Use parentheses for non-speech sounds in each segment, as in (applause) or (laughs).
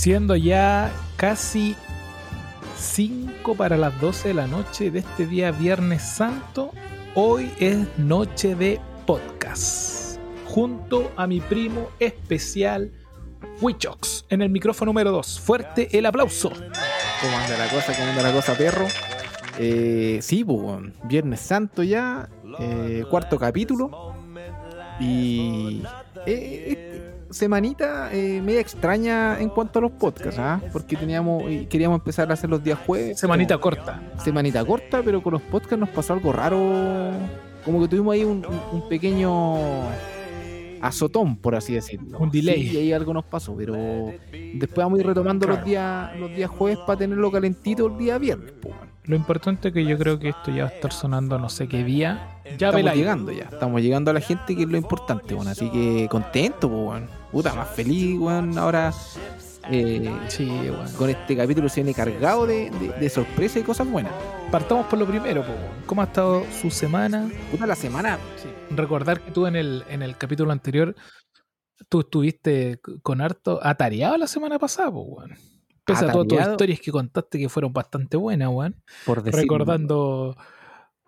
Siendo ya casi 5 para las 12 de la noche de este día Viernes Santo, hoy es noche de podcast. Junto a mi primo especial Wichox en el micrófono número 2. Fuerte el aplauso. ¿Cómo anda la cosa? ¿Cómo anda la cosa, perro? Eh, sí. Viernes Santo ya, eh, cuarto capítulo. Y eh, semanita eh, media extraña en cuanto a los podcasts, ¿ah? Porque teníamos y queríamos empezar a hacer los días jueves. Semanita corta. semanita corta, pero con los podcasts nos pasó algo raro. Como que tuvimos ahí un, pequeño azotón, por así decirlo. Un delay. Sí, y ahí algo nos pasó, pero después vamos a ir retomando los días los días jueves para tenerlo calentito el día viernes. Lo importante es que yo creo que esto ya va a estar sonando no sé qué día. Ya Estamos llegando ya, estamos llegando a la gente que es lo importante, bueno, así que contento, pues, weón. Puta, más feliz, weón, ahora eh, Sí, bueno. con este capítulo se viene cargado de, de, de sorpresas y cosas buenas. Partamos por lo primero, po. ¿cómo ha estado su semana? Puta, la semana, Recordar que tú en el, en el capítulo anterior, tú estuviste con harto atareado la semana pasada, po, weón. Pese a todas tus historias que contaste que fueron bastante buenas, weón. por decirlo, Recordando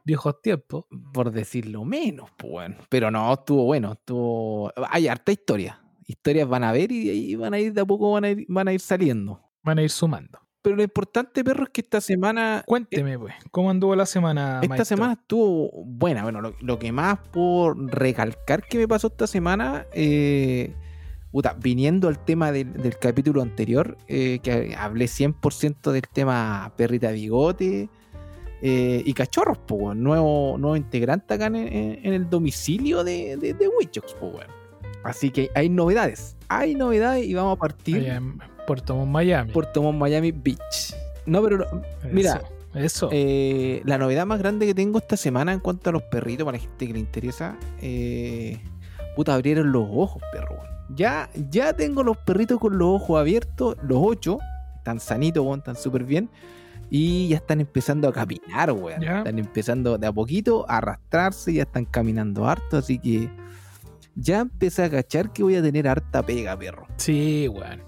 viejos tiempos. por decirlo menos, pues, weón. Pero no, estuvo bueno, estuvo... Hay harta historia. Historias van a ver y ahí van a ir, de a poco van a ir, van a ir saliendo. Van a ir sumando. Pero lo importante, perro, es que esta semana Cuénteme, pues, ¿cómo anduvo la semana? Esta maestro? semana estuvo buena. Bueno, lo, lo que más por recalcar que me pasó esta semana, eh, puta, viniendo al tema del, del capítulo anterior, eh, que hablé 100% del tema perrita bigote eh, y cachorros, weón. nuevo, nuevo integrante acá en, en- en el domicilio de, de, de Wichox, po, weón. Así que hay novedades, hay novedades y vamos a partir en Puerto Montt, Miami. por Tomón Miami Beach. No, pero mira, Eso. eh, la novedad más grande que tengo esta semana en cuanto a los perritos, para la gente que le interesa, eh, puta, abrieron los ojos, perro. Ya, ya tengo los perritos con los ojos abiertos, los ocho, están sanitos, weón, están súper bien. Y ya están empezando a caminar, weón. Ya. Están empezando de a poquito a arrastrarse, ya están caminando harto, así que ya empecé a cachar que voy a tener harta pega, perro. Sí, weón.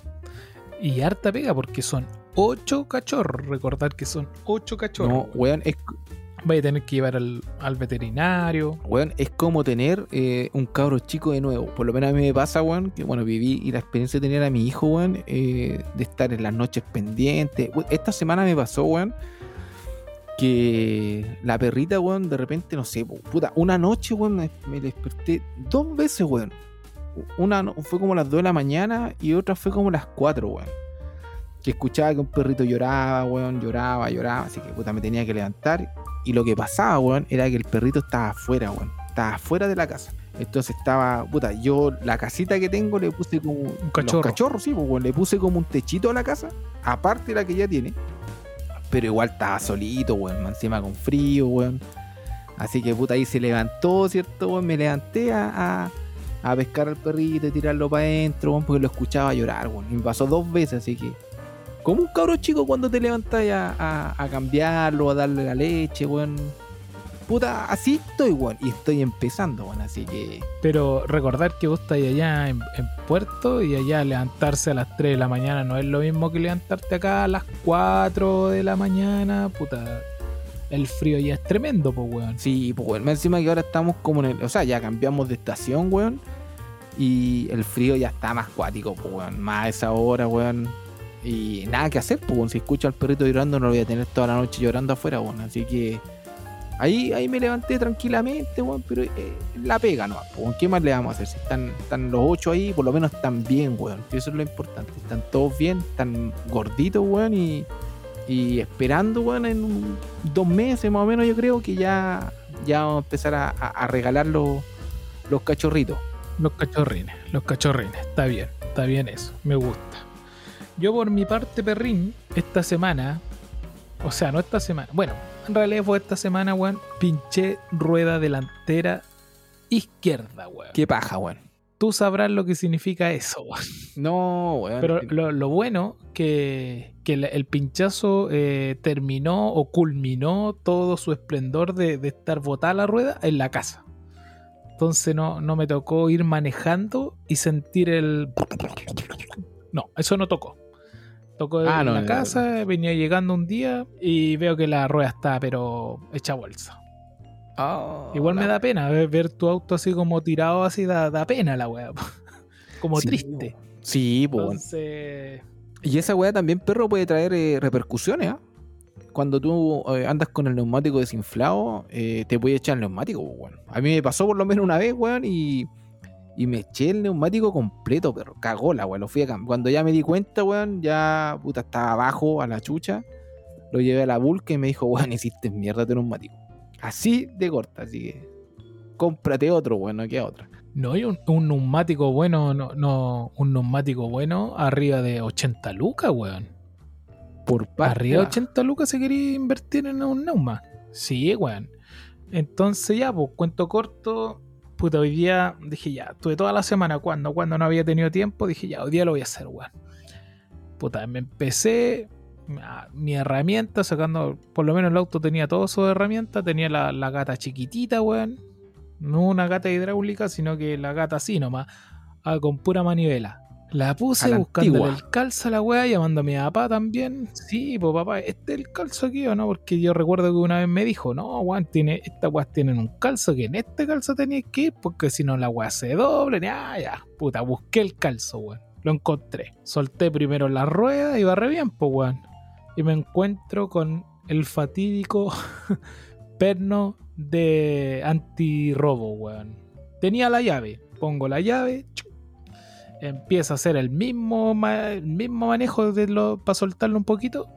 Y harta pega porque son ocho cachorros. Recordar que son ocho cachorros. No, weón. weón, es, Vaya a tener que llevar al, al veterinario. Weón, es como tener eh, un cabro chico de nuevo. Por lo menos a mí me pasa, weón, que bueno, viví y la experiencia de tener a mi hijo, weón, eh, de estar en las noches pendientes. Weón, Esta semana me pasó, weón, que la perrita, weón, de repente, no sé, pu- puta, una noche, weón, me, me desperté dos veces, weón. Una fue como las 2 de la mañana y otra fue como las 4, weón. Que escuchaba que un perrito lloraba, weón, lloraba, lloraba, así que puta me tenía que levantar. Y lo que pasaba, weón, era que el perrito estaba afuera, weón. Estaba afuera de la casa. Entonces estaba, puta, yo la casita que tengo le puse como un cachorro. cachorros, sí, pues, weón, le puse como un techito a la casa, aparte de la que ya tiene. Pero igual estaba solito, weón, encima con frío, weón. Así que puta ahí se levantó, ¿cierto? Weón? Me levanté a, a, a pescar al perrito y tirarlo para adentro, weón, porque lo escuchaba llorar, weón. Y me pasó dos veces, así que. Como un cabro chico cuando te levantas a, a, a cambiarlo, a darle la leche, weón. Puta, así estoy, weón. Y estoy empezando, weón. Así que. Pero recordar que vos estás allá en, en Puerto y allá levantarse a las 3 de la mañana no es lo mismo que levantarte acá a las 4 de la mañana. Puta, el frío ya es tremendo, pues, weón. Sí, pues, weón. Encima que ahora estamos como en el. O sea, ya cambiamos de estación, weón. Y el frío ya está más cuático, pues, weón. Más a esa hora, weón. Y nada que hacer, pues, weón. Si escucho al perrito llorando, no lo voy a tener toda la noche llorando afuera, weón. Así que. Ahí, ahí me levanté tranquilamente, weón. Pero eh, la pega, ¿no? Weón. ¿Qué más le vamos a hacer? Si están, están los ocho ahí, por lo menos están bien, weón. Eso es lo importante. Están todos bien, están gorditos, weón. Y, y esperando, weón, en dos meses más o menos, yo creo que ya, ya vamos a empezar a, a- a regalar los, los cachorritos. Los cachorrines, los cachorrines. Está bien, está bien eso. Me gusta. Yo por mi parte, perrín, esta semana, o sea, no esta semana, bueno, en realidad fue esta semana, weón, pinché rueda delantera izquierda, weón. Qué paja, weón. Tú sabrás lo que significa eso, weón. No, weón. Pero lo, lo bueno que, que el, el pinchazo eh, terminó o culminó todo su esplendor de, de estar botada la rueda en la casa. Entonces no, no me tocó ir manejando y sentir el... No, eso no tocó. Tocó Ah, en no, la no, casa, venía llegando un día y veo que la rueda está, pero hecha bolsa. Igual me da pena ver, ver tu auto así como tirado, así da, da pena la weá. (laughs) como Sí, triste. Sí, pues. Entonces, Y esa weá también, perro, puede traer eh, repercusiones, ¿ah? Cuando tú eh, andas con el neumático desinflado, eh, te puede echar el neumático, weón. A mí me pasó por lo menos una vez, weón, y, y me eché el neumático completo, perro. Cagó la weón, lo fui a cambiar. Cuando ya me di cuenta, weón, ya, puta, estaba abajo a la chucha. Lo llevé a la bulca y me dijo, weón, hiciste mierda tu neumático. Así de corta, así que cómprate otro, weón, no queda otra. no hay un, un neumático bueno, no, no, un neumático bueno arriba de 80 lucas, weón. Por parte Arriba de baja. 80 lucas se quería invertir en un neuma. Sí, weón. Entonces ya, pues, cuento corto. Puta, hoy día dije ya, tuve toda la semana cuando, cuando no había tenido tiempo, dije ya, hoy día lo voy a hacer, weón. Puta, me empecé a- mi herramienta, sacando, por lo menos el auto tenía todo su herramienta, tenía la, la gata chiquitita, weón. No una gata hidráulica, sino que la gata así nomás, ah, con pura manivela. La puse antigua. el calzo a la weá, llamando a mi papá también. Sí, pues papá, ¿este es el calzo aquí o no? Porque yo recuerdo que una vez me dijo, no, weón, tiene, estas weas tienen un calzo, que en este calzo tenías que ir, porque si no la weá se doble. Ya, ya, puta, busqué el calzo, weón. Lo encontré. Solté primero la rueda y barré bien, pues, weón. Y me encuentro con el fatídico (laughs) perno de antirrobo, weón. Tenía la llave. Pongo la llave. Empieza a hacer el mismo, el mismo manejo de lo, para soltarlo un poquito.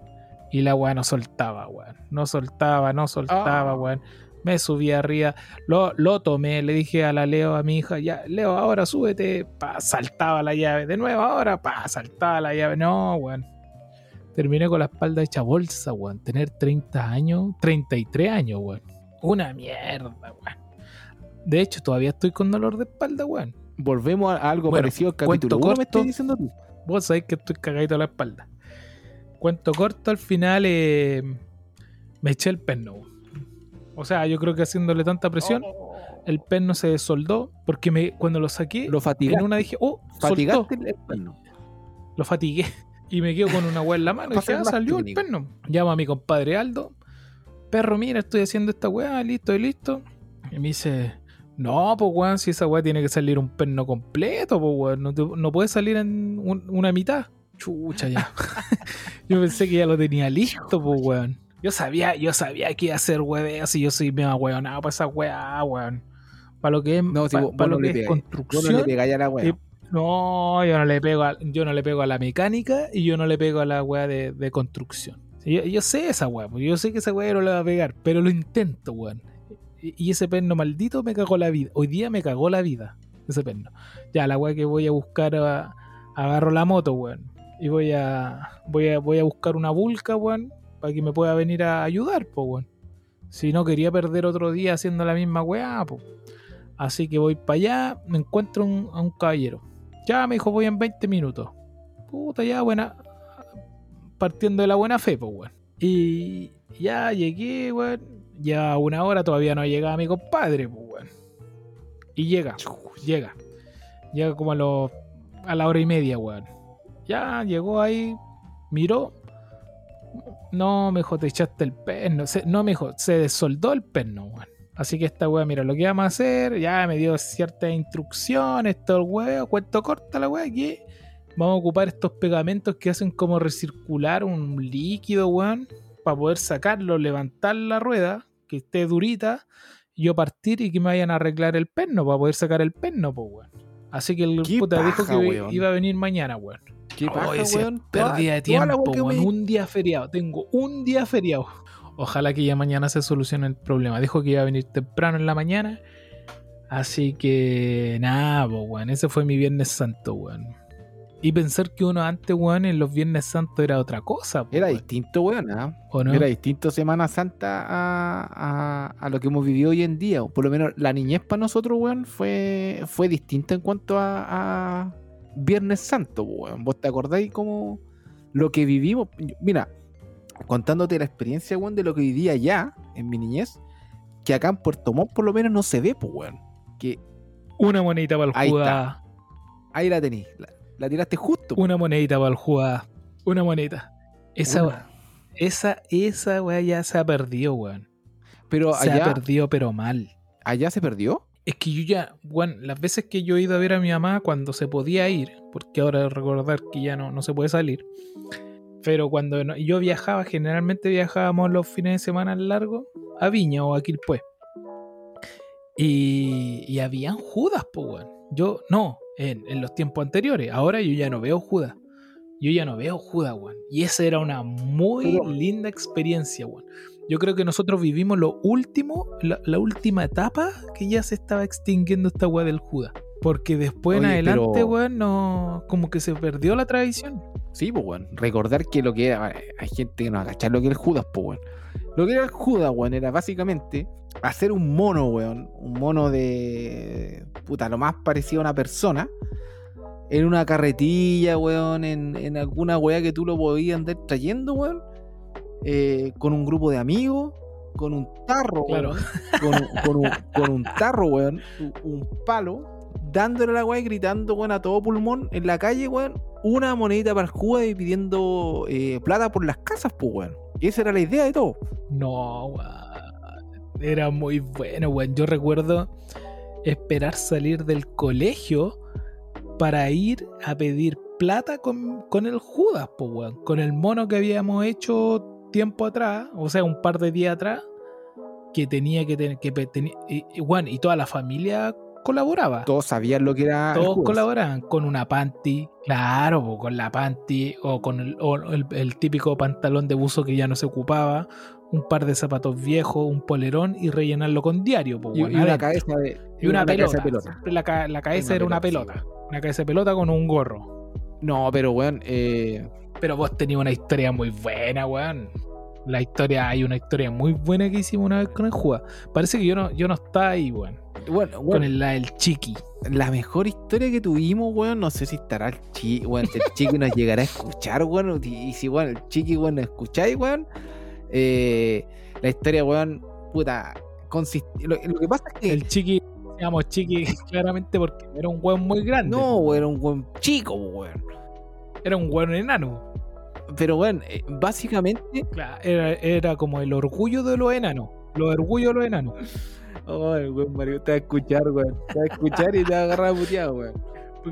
Y la weá no soltaba, weón. No soltaba, no soltaba, Ah. weón. Me subí arriba. Lo, lo tomé. Le dije a la Leo, a mi hija, ya, Leo, ahora súbete. Pa, saltaba la llave. De nuevo, ahora, pa, saltaba la llave. No, weón. Terminé con la espalda hecha bolsa, weón. Tener 30 años, 33 años, weón. Una mierda, weón. De hecho, todavía estoy con dolor de espalda, weón. Volvemos a algo Bueno, parecido al capítulo 1, me estás diciendo tú. Vos sabés que estoy cagadito a la espalda. Cuento corto, al final eh, me eché el perno. O sea, yo creo que haciéndole tanta presión, el perno se desoldó porque me, cuando lo saqué, Lo en fatigaste. una dije, oh, soltó. fatigaste el perno. Lo fatigué. (laughs) Y me quedo con una weá en la mano. (laughs) Y dije, ah, salió el perno. Llamo a mi compadre Aldo. Perro, mira, estoy haciendo esta weá, listo y listo. Y me dice, no, pues weón, si esa weá tiene que salir un perno completo, pues weón. No, te- no puede salir en un- una mitad. Chucha, ya. (laughs) (laughs) yo pensé que ya lo tenía listo, pues weón. Yo sabía, yo sabía que iba a hacer weá, si yo soy mega weonado para esa weá, weón. Para lo que es, No, si pa- vos- pa vos lo que es construcción. no le pegáis a la wea. Y- No, yo no le pego a, yo no le pego a la mecánica y yo no le pego a la weá de, de construcción. Yo, yo sé esa weá, pues, yo sé que esa weá no le va a pegar, pero lo intento, weón. Y, ese perno maldito me cagó la vida. Hoy día me cagó la vida, ese perno. Ya, la weá que voy a buscar, a- agarro la moto, weón. Y voy a, voy a, voy a buscar una vulca, weón, para que me pueda venir a ayudar, pues, weón. Si no quería perder otro día haciendo la misma weá, pues. Así que voy para allá, me encuentro un- a un caballero. Ya me dijo, voy en 20 minutos. Puta, ya buena. Partiendo de la buena fe, pues, weón. Y ya llegué, weón. Ya una hora todavía no llegaba mi compadre, pues, weón. Y llega, llega. Llega como a, los, a la hora y media, weón. Ya llegó ahí, miró. No, me dijo, te echaste el perno. Se- no, me dijo, se desoldó el perno, weón. Así que esta weá, mira, lo que vamos a hacer, ya me dio ciertas instrucciones, todo el weá, cuento corta la weá, que vamos a ocupar estos pegamentos que hacen como recircular un líquido, weón, para poder sacarlo, levantar la rueda, que esté durita, yo partir y que me vayan a arreglar el perno, para poder sacar el perno, pues, weón. Así que el puta dijo paja, que weón. iba a venir mañana, weón. ¿Qué paja, Oye, weón? Pérdida de tiempo, que weón. me- Un día feriado. Tengo un día feriado. Ojalá que ya mañana se solucione el problema. Dijo que iba a venir temprano en la mañana. Así que nada, po, weón. Ese fue mi Viernes Santo, weón. Y pensar que uno antes, weón, en los Viernes Santos era otra cosa, po, Era weón. distinto, weón. ¿O no? Era distinto Semana Santa a, a- a lo que hemos vivido hoy en día. Por lo menos la niñez para nosotros, weón, fue, fue distinta en cuanto a, a Viernes Santo, weón. ¿Vos te acordáis como lo que vivimos? Mira, contándote la experiencia, weón, de lo que vivía allá en mi niñez, que acá en Puerto Montt por lo menos no se ve, pues, weón. Que Una monedita para el Ahí ahí la. La, la tiraste justo. po. Una monedita para el jugada. Una moneda. Esa, Una. esa, esa weá ya se ha perdido, weón. Pero Se ha allá, perdido, pero mal. allá se perdió. Es que yo ya, weón, las veces que yo he ido a ver a mi mamá cuando se podía ir, porque ahora recordar que ya no, no se puede salir, pero cuando no- yo viajaba, generalmente viajábamos los fines de semana largos a Viña o a Quilpué. Y, y habían Judas, po, weón. Yo, no, en, en los tiempos anteriores. Ahora yo ya no veo Judas. Yo ya no veo Judas, weón. Y esa era una muy linda experiencia, weón. Yo creo que nosotros vivimos lo último, la, la última etapa que ya se estaba extinguiendo esta weá del Judas. Porque después en adelante, pero- weón, no, como que se perdió la tradición. Sí, pues, weón. Recordar que lo que era. Hay gente que no va a cachar lo que era el Judas, pues, weón. Lo que era el Judas, weón, era básicamente hacer un mono, weón. Un mono de. Puta, lo más parecido a una persona. En una carretilla, weón. En, en alguna weá que tú lo podías andar trayendo, weón. eh, con un grupo de amigos. Con un tarro, Claro. weón. Con un, con un- (laughs) con un tarro, weón. Un, un palo. Dándole a la weá y gritando, weón, a todo pulmón en la calle, weón. Una monedita para el Judas y pidiendo eh, plata por las casas, pues, weón. Y esa era la idea de todo. No, weón. Era muy bueno, weón. Yo recuerdo esperar salir del colegio para ir a pedir plata con, con el Judas, po, weón. Con el mono que habíamos hecho tiempo atrás, o sea, un par de días atrás, que tenía que tener, que teni- y, y, weón, y toda la familia colaboraba. Todos sabían lo que era. Todos colaboraban con una panty, claro, po, con la panty o con el, o el- el típico pantalón de buzo que ya no se ocupaba, un par de zapatos viejos, un polerón y rellenarlo con diario. po, Y, una cabeza de. Y una pelota. Siempre La, ca- la cabeza Una era una pelota. Una cabeza de pelota con un gorro. No, pero weón, eh, Pero vos tenías una historia muy buena, weón. La historia, hay una historia muy buena que hicimos una vez con el Judas. Parece que yo no, yo no estaba ahí, weón. bueno, Con weón, el, la del chiqui. la mejor historia que tuvimos, weón, no sé si estará el chiqui, weón, el chiqui nos llegará a escuchar, weón, y, y si, weón, el chiqui, weón, nos escucháis, weón, eh, la historia, weón, puta, lo, lo que pasa es que... El chiqui, digamos chiqui (laughs) claramente porque era un weón muy grande. no, weón, era un weón chico, weón. Era un weón enano. Pero, weón, eh, básicamente... Claro, era, era como el orgullo de los enanos. Los orgullos de los enanos. (laughs) Oh, el weón Mario te va a escuchar, weón. Te va a escuchar y te va a agarrar puteado, weón.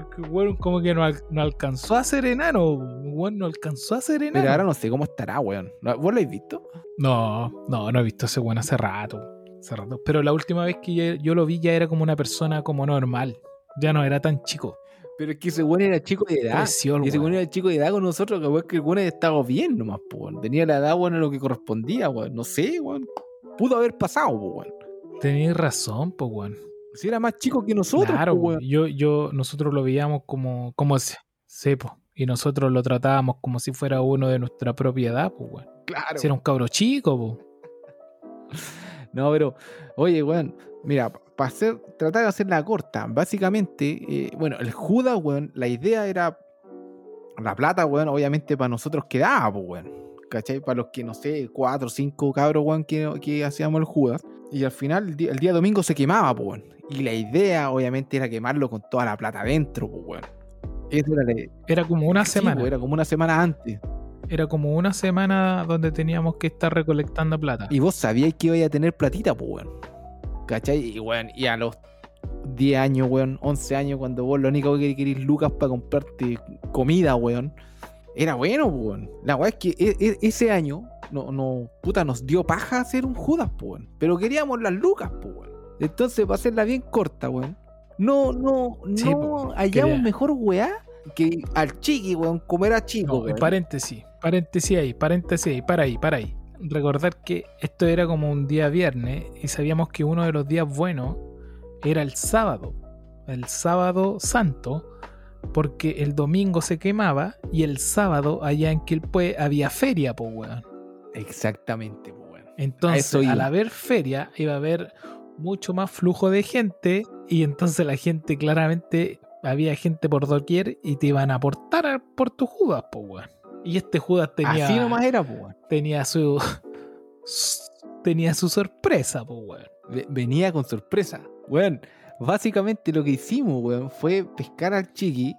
Porque weón como que no, al- no alcanzó a ser enano. Weón no alcanzó a ser enano. Pero ahora no sé cómo estará, weón. ¿No- ¿Vos lo habéis visto? No, no, no he visto ese weón hace rato. Hace rato. Pero la última vez que yo, yo lo vi ya era como una persona como normal. Ya no era tan chico. Pero es que ese weón era chico de edad. Y ese weón. era chico de edad con nosotros, que weón, que el weón estaba bien nomás, weón. Tenía la edad, weón, lo que correspondía, weón. No sé, weón. Pudo haber pasado, weón. Tenías razón, pues weón. Si era más chico que nosotros, claro, weón. yo, yo, nosotros lo veíamos como, como se, sepo. Y nosotros lo tratábamos como si fuera uno de nuestra propia edad, pues weón. Claro. Si era un cabro chico, pues. (laughs) No, pero, oye, weón, mira, para hacer, tratar de hacerla corta, básicamente, eh, bueno, el Judas, weón, la idea era la plata, weón, obviamente para nosotros quedaba, pues, weón. ¿Cachai? Para los que, no sé, cuatro o cinco cabros, weón, que, que hacíamos el Judas. Y al final, el día, el día domingo se quemaba, pues, weón. Y la idea, obviamente, era quemarlo con toda la plata adentro, pues, weón. Esa era Era como una sí, semana. pues, era como una semana antes. Era como una semana donde teníamos que estar recolectando plata. Y vos sabíais que iba a tener platita, pues, weón. ¿Cachai? Y, weón, y a los 10 años, weón, 11 años, cuando vos lo único que querís lucas para comprarte comida, weón, era bueno, pues, weón. La weón es que e- e- ese año, no, no, puta, nos dio paja hacer un Judas, pues, weón. Pero queríamos las lucas, pues, weón. Entonces, para hacerla bien corta, weón, no, no, no Sí, po, hallamos mejor weá que al chiqui, weón, comer a chico, No, weón. paréntesis, paréntesis ahí, paréntesis ahí, para ahí, para ahí. Recordar que esto era como un día viernes y sabíamos que uno de los días buenos era el sábado, el sábado santo, porque el domingo se quemaba y el sábado allá en Quilpue había feria, pues weón. Exactamente, pues, weón. Entonces, al haber feria, iba a haber mucho más flujo de gente y entonces la gente claramente había gente por doquier y te iban a aportar por tu Judas, pues weón. Y este Judas tenía, Así nomás era, pues, weón. tenía su tenía su sorpresa, pues weón. Ve- venía con sorpresa. Weón, básicamente lo que hicimos, weón, fue pescar al chiqui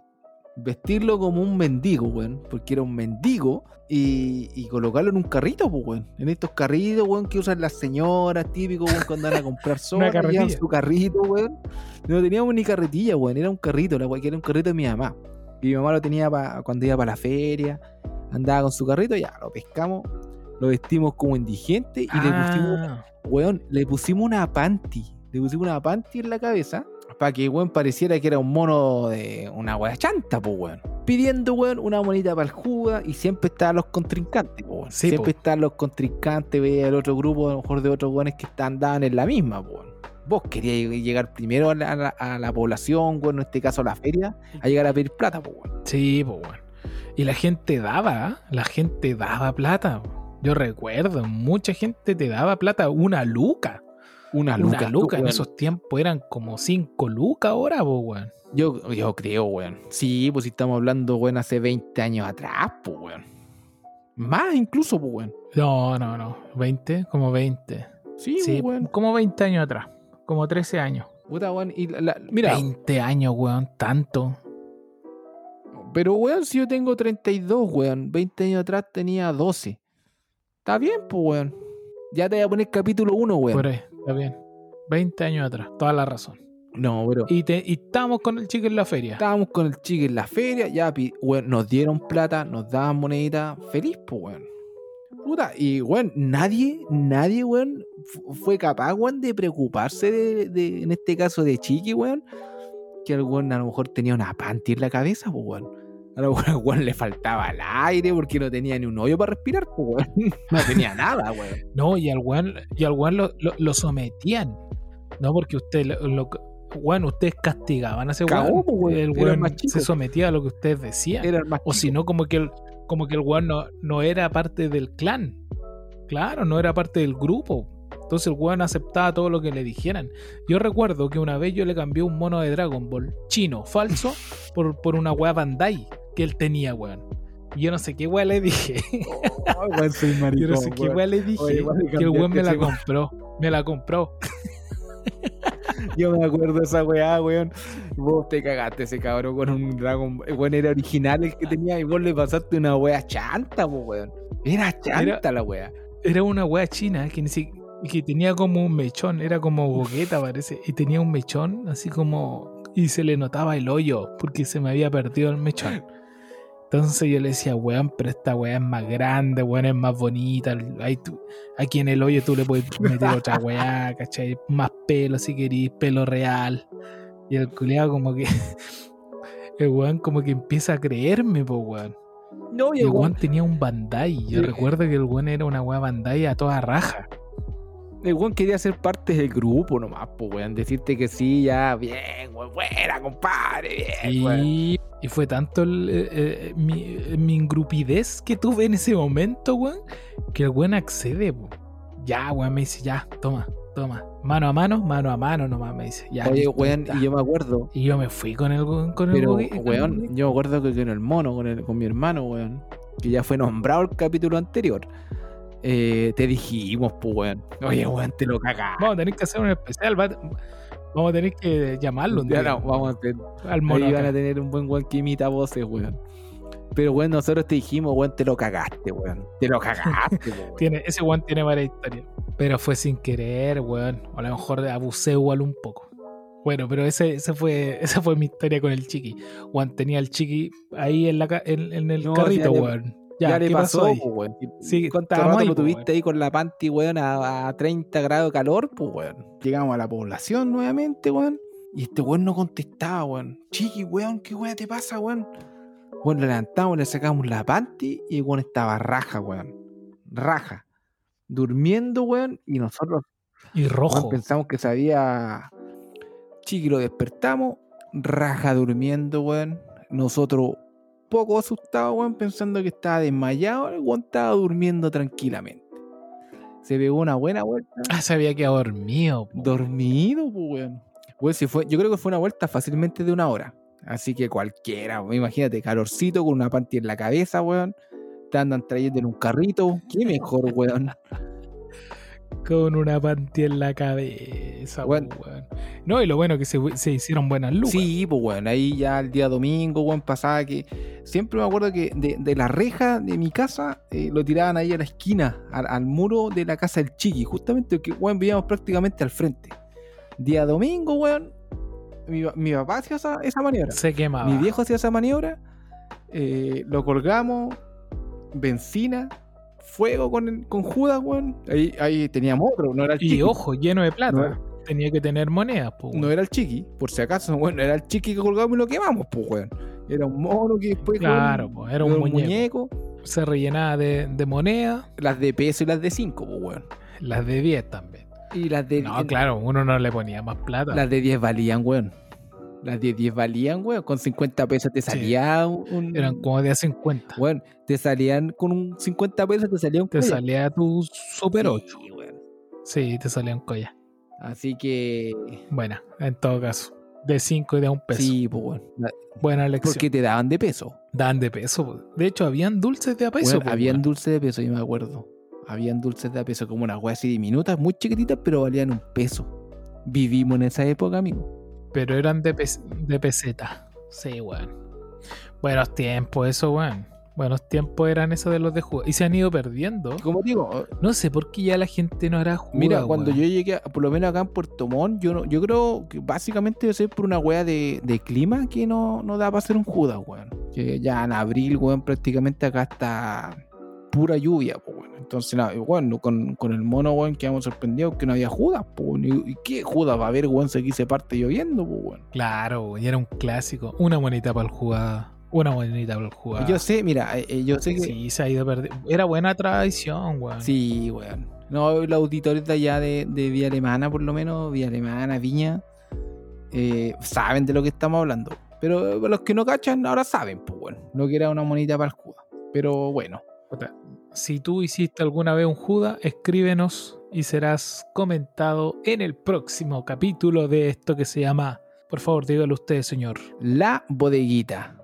vestirlo como un mendigo, weón, porque era un mendigo, y, y colocarlo en un carrito, pues, weón. En estos carritos, weón, que usan las señoras, típicos, weón, cuando van a comprar (laughs) soda, llevan su carrito, weón. No teníamos ni carretilla, weón, era un carrito, la weón, que era un carrito de mi mamá. Y mi mamá lo tenía pa- cuando iba para la feria, andaba con su carrito, ya, lo pescamos, lo vestimos como indigente y le pusimos Ah, weón, le pusimos una panty. Le pusimos una panty en la cabeza para que, weón, pareciera que era un mono de una wea chanta, pues, weón. Pidiendo, weón, una monita para el juga y siempre estaban los contrincantes, po, weón. Sí, siempre po. estaban los contrincantes, veía el otro grupo, a lo mejor de otros weones que andaban en la misma, weón. Vos querías llegar primero a la, a la- población, weón, en este caso a la feria, a llegar a pedir plata, pues, weón. sí, pues bueno. Y la gente daba, ¿ah? la gente daba plata. Yo recuerdo, mucha gente te daba plata, una luca. Una Una luca, luca, en esos tiempos eran como cinco lucas ahora, pues weón. Yo, yo creo, weón. Sí, pues si estamos hablando, weón, hace 20 años atrás, pues, weón. Más incluso, pues, weón. No, no, no. 20, como 20. Sí, Sí, weón. como 20 años atrás. Como 13 años. Puta, weón. Y la- la- mira, 20 años, weón, tanto. pero, weón, si yo tengo 32, weón. 20 años atrás tenía 12. Está bien, pues, weón. Ya te voy a poner capítulo 1, weón. Por ahí, está bien. 20 años atrás, toda la razón. No, pero. Y, te, y estábamos con el chico en la feria. Estábamos con el chico en la feria, ya, pi- weón, nos dieron plata, nos daban moneditas, feliz, pues, weón. Puta, y, weón, nadie, nadie, weón, fu- fue capaz, weón, de preocuparse de, de- en este caso de Chiqui, weón, que el weón a lo mejor tenía una panty en la cabeza, pues, weón. A lo mejor weón le faltaba el aire porque no tenía ni un hoyo para respirar, pues, weón. (laughs) No tenía nada, weón. No, y al weón, y al weón lo, lo- lo sometían. No, porque usted lo, lo- weón, ustedes castigaban a ese Cagó, weón. El weón se sometía a lo que ustedes decían. Era el más O si no, como que el, como que el weón no, no era parte del clan. Claro, no era parte del grupo. Entonces el weón aceptaba todo lo que le dijeran. Yo recuerdo que una vez yo le cambié un mono de Dragon Ball chino, falso, por, por una weá Bandai que él tenía, weón. Y yo no sé qué weá le dije. (laughs) Ay, weón, soy (laughs) Yo maricón, no sé qué weón. le dije. Oye, que el weón me la compró. Me la compró. (laughs) Yo me acuerdo de esa weá, weón. Vos te cagaste ese cabrón con un Dragon Ball. Weón, era original el que tenía y vos le pasaste una weá chanta, weón. Era chanta la weá. Era una weá china que, que tenía como un mechón. Era como gogueta, parece. Y tenía un mechón así como. Y se le notaba el hoyo porque se me había perdido el mechón. Entonces yo le decía, weón, pero esta weá es más grande, weón, es más bonita. Ahí tú- aquí en el hoyo tú le puedes meter otra weá, (laughs) ¿cachai? Más pelo si querís, pelo real. Y el culiado como que. (laughs) El weón como que empieza a creerme, po, weón. No, Y el weón tenía un Bandai. Yo Sí. recuerdo que el weón era una weá Bandai a toda raja. El weón quería ser parte del grupo nomás, po, weón. Decirte que sí, ya, bien, weón, buena, compadre, bien, weón. Y, fue tanto el, eh, eh, mi, mi ingrupidez que tuve en ese momento, weón, que el weón accede. Ya, weón, me dice, ya, toma, toma. Mano a mano, mano a mano nomás, me dice. Ya, Oye, weón, y yo me acuerdo. Y yo me fui con el weón, con el Pero, weón, gogue. yo me acuerdo que con el mono, con, el, con mi hermano, weón, que ya fue nombrado el capítulo anterior. Eh, te dijimos, pues, weón. Oye, weón, te lo cagaste. Vamos a tener que hacer un especial, va- vamos a tener que llamarlo un Ya día, no, vamos a tener- al mono. Ahí van a tener un buen weón que imita voces, weón. Pero, weón, nosotros te dijimos, weón, te lo cagaste, weón. Te lo cagaste, weón. (laughs) Tiene, ese weón tiene varias historias. Pero fue sin querer, weón. O a lo mejor abusé igual un poco. Bueno, pero ese, ese fue, (laughs) esa fue mi historia con el chiqui. Juan tenía al chiqui ahí en, la, en, en el No, carrito, weón. Ya, Ya, le ¿qué pasó, weón. Sí, ¿Cuánto rato ahí, lo tuviste ahí con la panty, weón, a, a 30 grados de calor, pues, weón? Llegamos a la población nuevamente, weón. Y este weón no contestaba, weón. Chiqui, weón, ¿qué weón te pasa, weón? Weón, le levantamos, le sacamos la panty y el weón estaba raja, weón. Raja. Durmiendo, weón, y nosotros Y weón, rojo. pensamos que sabía. Chiqui lo despertamos, raja durmiendo, weón. Nosotros poco asustados, weón, pensando que estaba desmayado, el weón estaba durmiendo tranquilamente. Se pegó una buena vuelta. Ah, se había quedado dormido. po. Dormido, pues, weón. Weón, si fue, yo creo que fue una vuelta fácilmente de una hora. Así que cualquiera, weón, imagínate, calorcito con una panty en la cabeza, weón. Te andan trayendo en un carrito. Qué mejor, weón. Con una panty en la cabeza, po, Weón. weón. No, y lo bueno que se, se hicieron buenas lucas. Sí, pues bueno, ahí ya el día domingo, weón, pasaba que siempre me acuerdo que de, de la reja de mi casa eh, lo tiraban ahí a la esquina, al, al muro de la casa del chiqui, justamente que, weón, vivíamos prácticamente al frente. Día domingo, weón, mi, mi papá hacía esa, esa maniobra. Se quemaba. Mi viejo hacía esa maniobra, eh, lo colgamos, benzina, fuego con, con Judas, weón. Ahí, ahí teníamos otro, no era el Y chiqui. ojo, lleno de plata. No. Tenía que tener monedas, po, No era el chiqui, por si acaso, bueno, era el chiqui que colgamos y lo quemamos, pues, weón. Era un mono que después. Claro, pues, era un con muñeco. Se rellenaba de, de monedas, Las de peso y las de 5, pues, weón. las de 10 también. Y las de. No, claro, uno no le ponía más plata. Las de 10 valían, weón. Las de 10 valían, weón. Con 50 pesos te Sí. salía un. Eran como de a 50. Weón, te salían con un 50 pesos, te salía un Te collar. salía tu Super 8. Sí, weón. Sí, te salía un collar. Así que. Bueno, en todo caso. De 5 y de un peso. Sí, pues. La- Buena elección. Porque te daban de peso. Dan de peso. po. De hecho, habían dulces de a peso. Po, habían dulces de peso, yo me acuerdo. Habían dulces de a peso, como unas weas así diminutas, muy chiquititas, pero valían un peso. Vivimos en esa época, amigo. Pero eran de, pes- de peseta. Sí, weón. Buenos tiempos, eso, weón. Buenos tiempos eran esos de los de juego. Y se han ido perdiendo. Como digo, No sé por qué ya la gente no hará jugo. mira, cuando yo llegué, a- por lo menos acá en Puerto Montt, yo, no, yo creo que básicamente ser por una wea de, de clima que no, no da para hacer un Judas, weón. Que ya en abril, weón, prácticamente acá está pura lluvia, pues, weón. Entonces, nada, bueno, con, con el mono, weón, quedamos sorprendidos que no había Judas, pues. ¿Y, qué Judas va a haber, weón, si aquí se parte lloviendo, pues, weón? Claro, y era un clásico. Una monita para el jugada. Una monita para el jugada. Yo sé, mira, eh, eh, yo sé que. Sí, se ha ido perdiendo. Era buena tradición, weón. Sí, weón. No, los auditores de allá de, de Vía Alemana, por lo menos, Vía Alemana, Viña, eh, saben de lo que estamos hablando. Pero los que no cachan ahora saben, pues, bueno, lo que era una monita para el Judas. Pero bueno, Si tú hiciste alguna vez un Judas, escríbenos y serás comentado en el próximo capítulo de esto que se llama. Por favor, dígalo usted, señor. la bodeguita.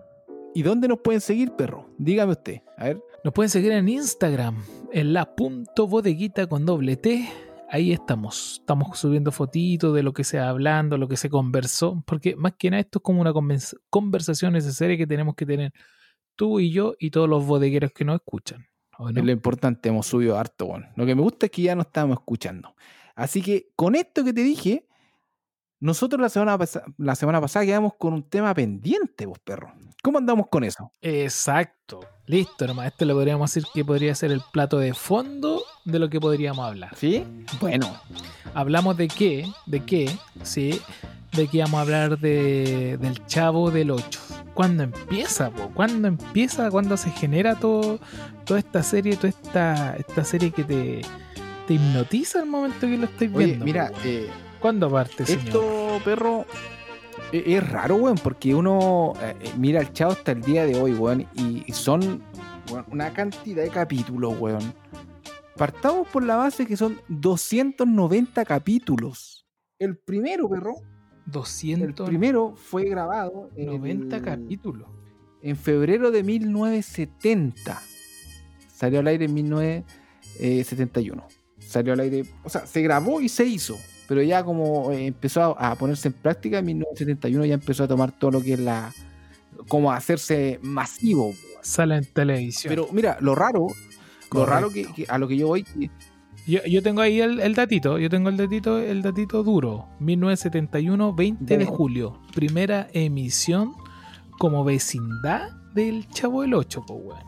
¿Y dónde nos pueden seguir, perro? Dígame usted. A ver. Nos pueden seguir en Instagram, en la punto bodeguita con doble T. Ahí estamos. Estamos subiendo fotitos de lo que se va hablando, lo que se conversó. Porque más que nada esto es como una convers- conversación necesaria que tenemos que tener tú y yo y todos los bodegueros que nos escuchan. ¿O no? Es lo importante, hemos subido harto, bueno. Lo que me gusta es que ya no estamos escuchando. Así que con esto que te dije, nosotros la semana, la semana pasada quedamos con un tema pendiente, vos perro. ¿Cómo andamos con eso? Exacto. Listo, nomás. Este le podríamos decir que podría ser el plato de fondo de lo que podríamos hablar. ¿Sí? Bueno, Hablamos de qué, de qué, sí, de que íbamos a hablar de, del chavo del 8. ¿Cuándo empieza, po? ¿Cuándo empieza? ¿Cuándo se genera todo, toda esta serie, toda esta, esta serie que te, te hipnotiza al momento que lo estáis oye, viendo? mira, eh, ¿Cuándo parte, señor? esto, perro, e- es raro, weón, porque uno eh, eh, mira el chavo hasta el día de hoy, weón, y y son weón, una cantidad de capítulos, weón. Partamos por la base que son 290 capítulos. El primero, perro, el 290 primero fue grabado en, el- capítulos. en febrero de 1970. Salió al aire en 1971. Salió al aire, o sea, se grabó y se hizo. Pero ya como eh, empezó a, a ponerse en práctica en 1971 ya empezó a tomar todo lo que es la... como a hacerse masivo. Sale en televisión. Pero mira, lo raro, lo raro que, a lo que yo voy, Yo, yo tengo ahí el, el datito, yo tengo el datito, el datito duro. 1971, 20 de julio. Primera emisión como vecindad del Chavo del 8, po, weón.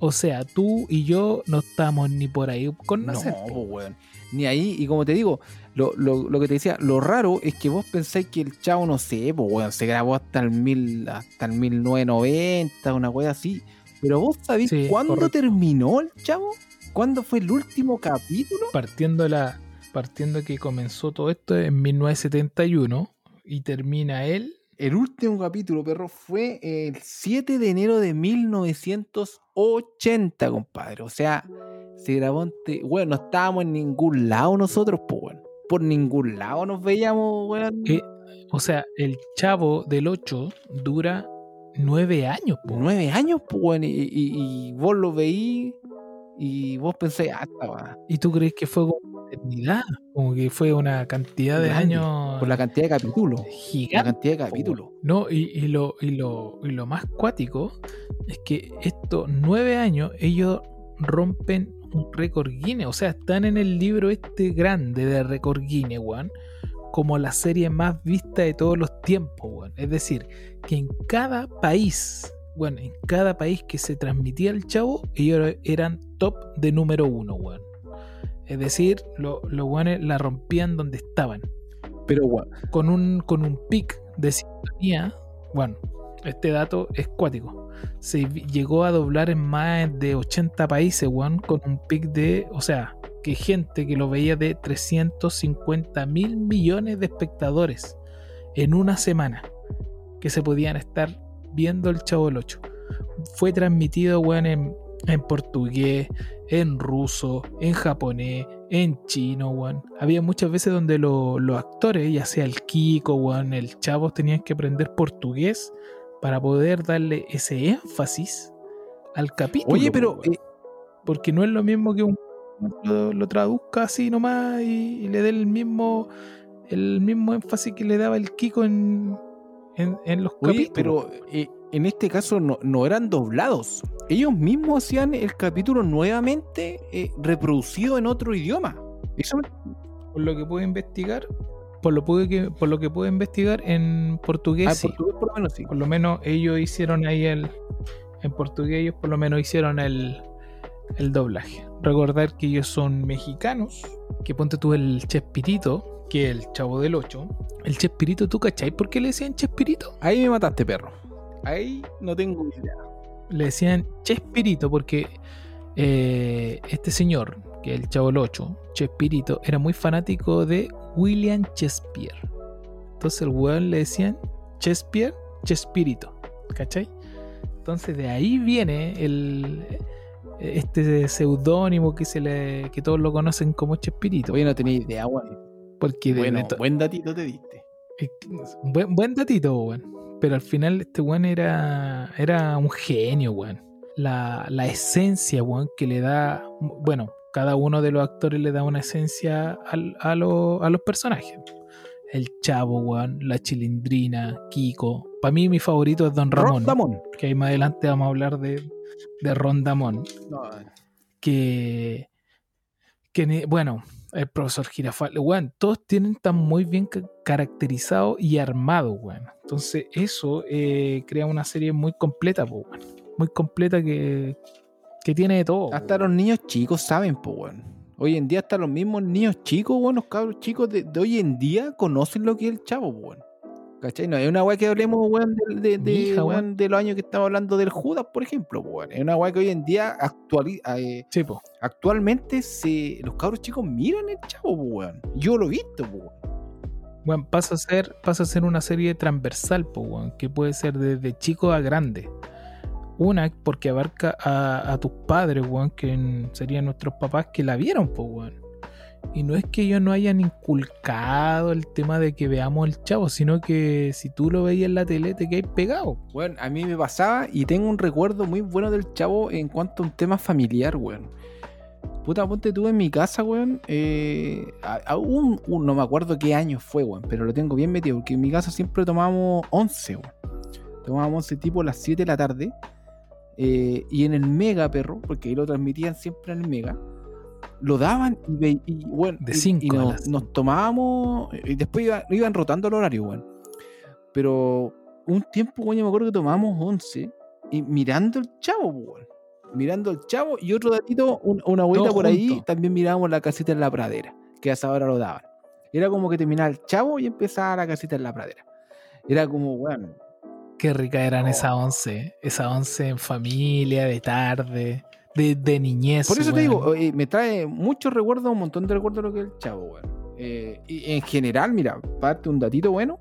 O sea, tú y yo no estamos ni por ahí con no, nacer. po, po. weón. Ni ahí, y como te digo, lo, lo- lo que te decía, lo raro es que vos pensáis que el chavo, no sé, pues weón, se grabó hasta el mil, hasta el 1990, una wea así. Pero vos sabés Sí, cuándo correcto. terminó el chavo? ¿Cuándo fue el último capítulo? Partiendo, la, partiendo que comenzó todo esto en 1971 y termina él. El último capítulo, perro, fue el 7 de enero de 1980, compadre. O sea, se grabó. Bueno, no estábamos en ningún lado nosotros, pues, weón. Por ningún lado nos veíamos, weón. Eh, O sea, el Chavo del 8 dura nueve años, po. Nueve años, pues, weón. Y, y- y vos lo veí y vos pensáis, ah, estaba. ¿Y tú crees que fue como eternidad. Como que fue una cantidad de Grande, años Por la cantidad de capítulos. La gigante. cantidad de capítulos. No, y, y lo, y, lo, y lo más cuático es que estos nueve años ellos rompen un récord Guinness. O sea, están en el libro este grande de récord Guinness, weón. Como la serie más vista de todos los tiempos, weón. Es decir, que en cada país, bueno, en cada país que se transmitía el chavo, ellos eran top de número uno, weón. Es decir, lo- los weones la rompían donde estaban Pero, weón. con un, con un pic de sintonía. Bueno, este dato es cuático. Se llegó a doblar en más de 80 países, weón, con un pic de, o sea, que gente que lo veía de 350 mil millones de espectadores en una semana que se podían estar viendo el Chavo del 8. Fue transmitido, weón, en, en portugués, en ruso, en japonés, en chino, weón. Había muchas veces donde lo- los actores, ya sea el Kiko, weón, el Chavo, tenían que aprender portugués para poder darle ese énfasis al capítulo. Oye, pero eh, Porque no es lo mismo que un lo, lo traduzca así nomás y, y le dé el mismo el mismo énfasis que le daba el Kiko en, en, en los Oye, capítulos. pero eh, en este caso no, no eran doblados. Ellos mismos hacían el capítulo nuevamente eh, reproducido en otro idioma. Eso por lo que puedo investigar, por lo, pude que, por lo que puedo investigar en portugués, ah, sí. portugués por lo menos sí. Por lo menos ellos hicieron ahí el. En portugués, ellos por lo menos hicieron el, el doblaje. Recordar que ellos son mexicanos. Que ponte tú el Chespirito, que es el chavo del 8. El Chespirito, ¿tú cachai? ¿Por qué le decían Chespirito? Ahí me mataste, perro. Ahí no tengo idea. Le decían Chespirito porque eh, este señor, que es el chavo 8, Chespirito, era muy fanático de William Shakespeare. Entonces el weón le decían Shakespeare, Chespirito. ¿Cachai? Entonces de ahí viene el este seudónimo que se le que todos lo conocen como Chespirito. Oye, no tenía idea, weón. Porque de- Bueno, buen datito te diste. buen datito, weón. Pero al final este weón era, era un genio, weón. La, la esencia, weón, que le da... Bueno, cada uno de los actores le da una esencia al- a, lo- a los personajes. El Chavo, weón, la Chilindrina, Kiko. Para mí mi favorito es Don Ramón. Rondamón. Que ahí más adelante vamos a hablar de, de Rondamón No, que, que ne- bueno, el profesor Girafal, weón, todos tienen tan muy bien ca- caracterizado y armado, weón. Entonces eso eh, crea una serie muy completa, po, weón. Muy completa que, que tiene de todo. hasta los niños chicos saben, pues, weón. Hoy en día hasta los mismos niños chicos, weón, los cabros chicos de, de hoy en día conocen lo que es el chavo, weón. ¿Cachai? No es una weá que hablemos, weón, de, de, de, Mi hija, weón, de los años que estamos hablando del Judas, por ejemplo, weón. Es una weá que hoy en día eh, Sí, actualmente se, los cabros chicos miran el chavo, weón. Yo lo he visto, weón. Pasa a ser, pasa a ser una serie transversal, po, weón, que puede ser desde chico a grande. Una, porque abarca a, a tus padres, weón, que en- serían nuestros papás que la vieron, po, weón. Y no es que ellos no hayan inculcado el tema de que veamos el chavo, sino que si tú lo veías en la tele te quedas pegado. Bueno, a mí me pasaba y tengo un recuerdo muy bueno del chavo en cuanto a un tema familiar, weón. Puta, ponte tú en mi casa, weón. eh, a- a un, un- no me acuerdo qué año fue, weón, pero lo tengo bien metido, porque en mi casa siempre tomábamos 11, weón. Tomábamos 11 tipo a las 7 de la tarde. eh, y en el Mega, perro, porque ahí lo transmitían siempre en el Mega. Lo daban y, ve- y, De y- cinco y a nos, tomábamos. Y después iba- iban rotando el horario, weón. Pero un tiempo, yo me acuerdo que tomábamos 11 y mirando el chavo. Mirando el chavo y otro datito, un- una Todos por ahí, también mirábamos la casita en la pradera, que a esa hora lo daban. Era como que terminaba el chavo y empezaba la casita en la pradera. Era como, weón, Qué rica eran Oh. esas once. Esas once en familia, de tarde, de, de niñez. Por eso te digo, eh, me trae muchos recuerdos, un montón de recuerdos de lo que es el chavo, weón. Eh, y en general, mira, parte un datito bueno.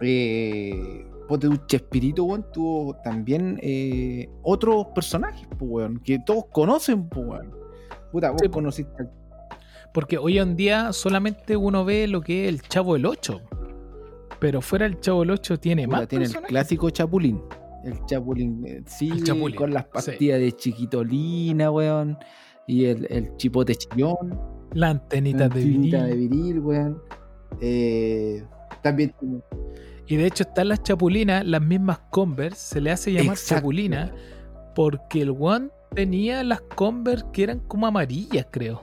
Eh, ponte un Chespirito, weón, tuvo también eh, otros personajes, pues, weón, que todos conocen, pues, weón. Puta, vos Sí, conociste al- Porque hoy en día solamente uno ve lo que es el Chavo del 8. Pero fuera el Chavo del 8 tiene puta, más tiene el clásico Chapulín. El Chapulín, eh, sí, El Chapulín, con las sí. pastillas de chiquitolina, weón. Y el, el chipote chillón. La antenita de antenita vinil. de viril, weón. Eh, también tiene- Y de hecho están las chapulinas, las mismas Converse, se le hace llamar Exacto. chapulina porque el one tenía las Converse que eran como amarillas, creo.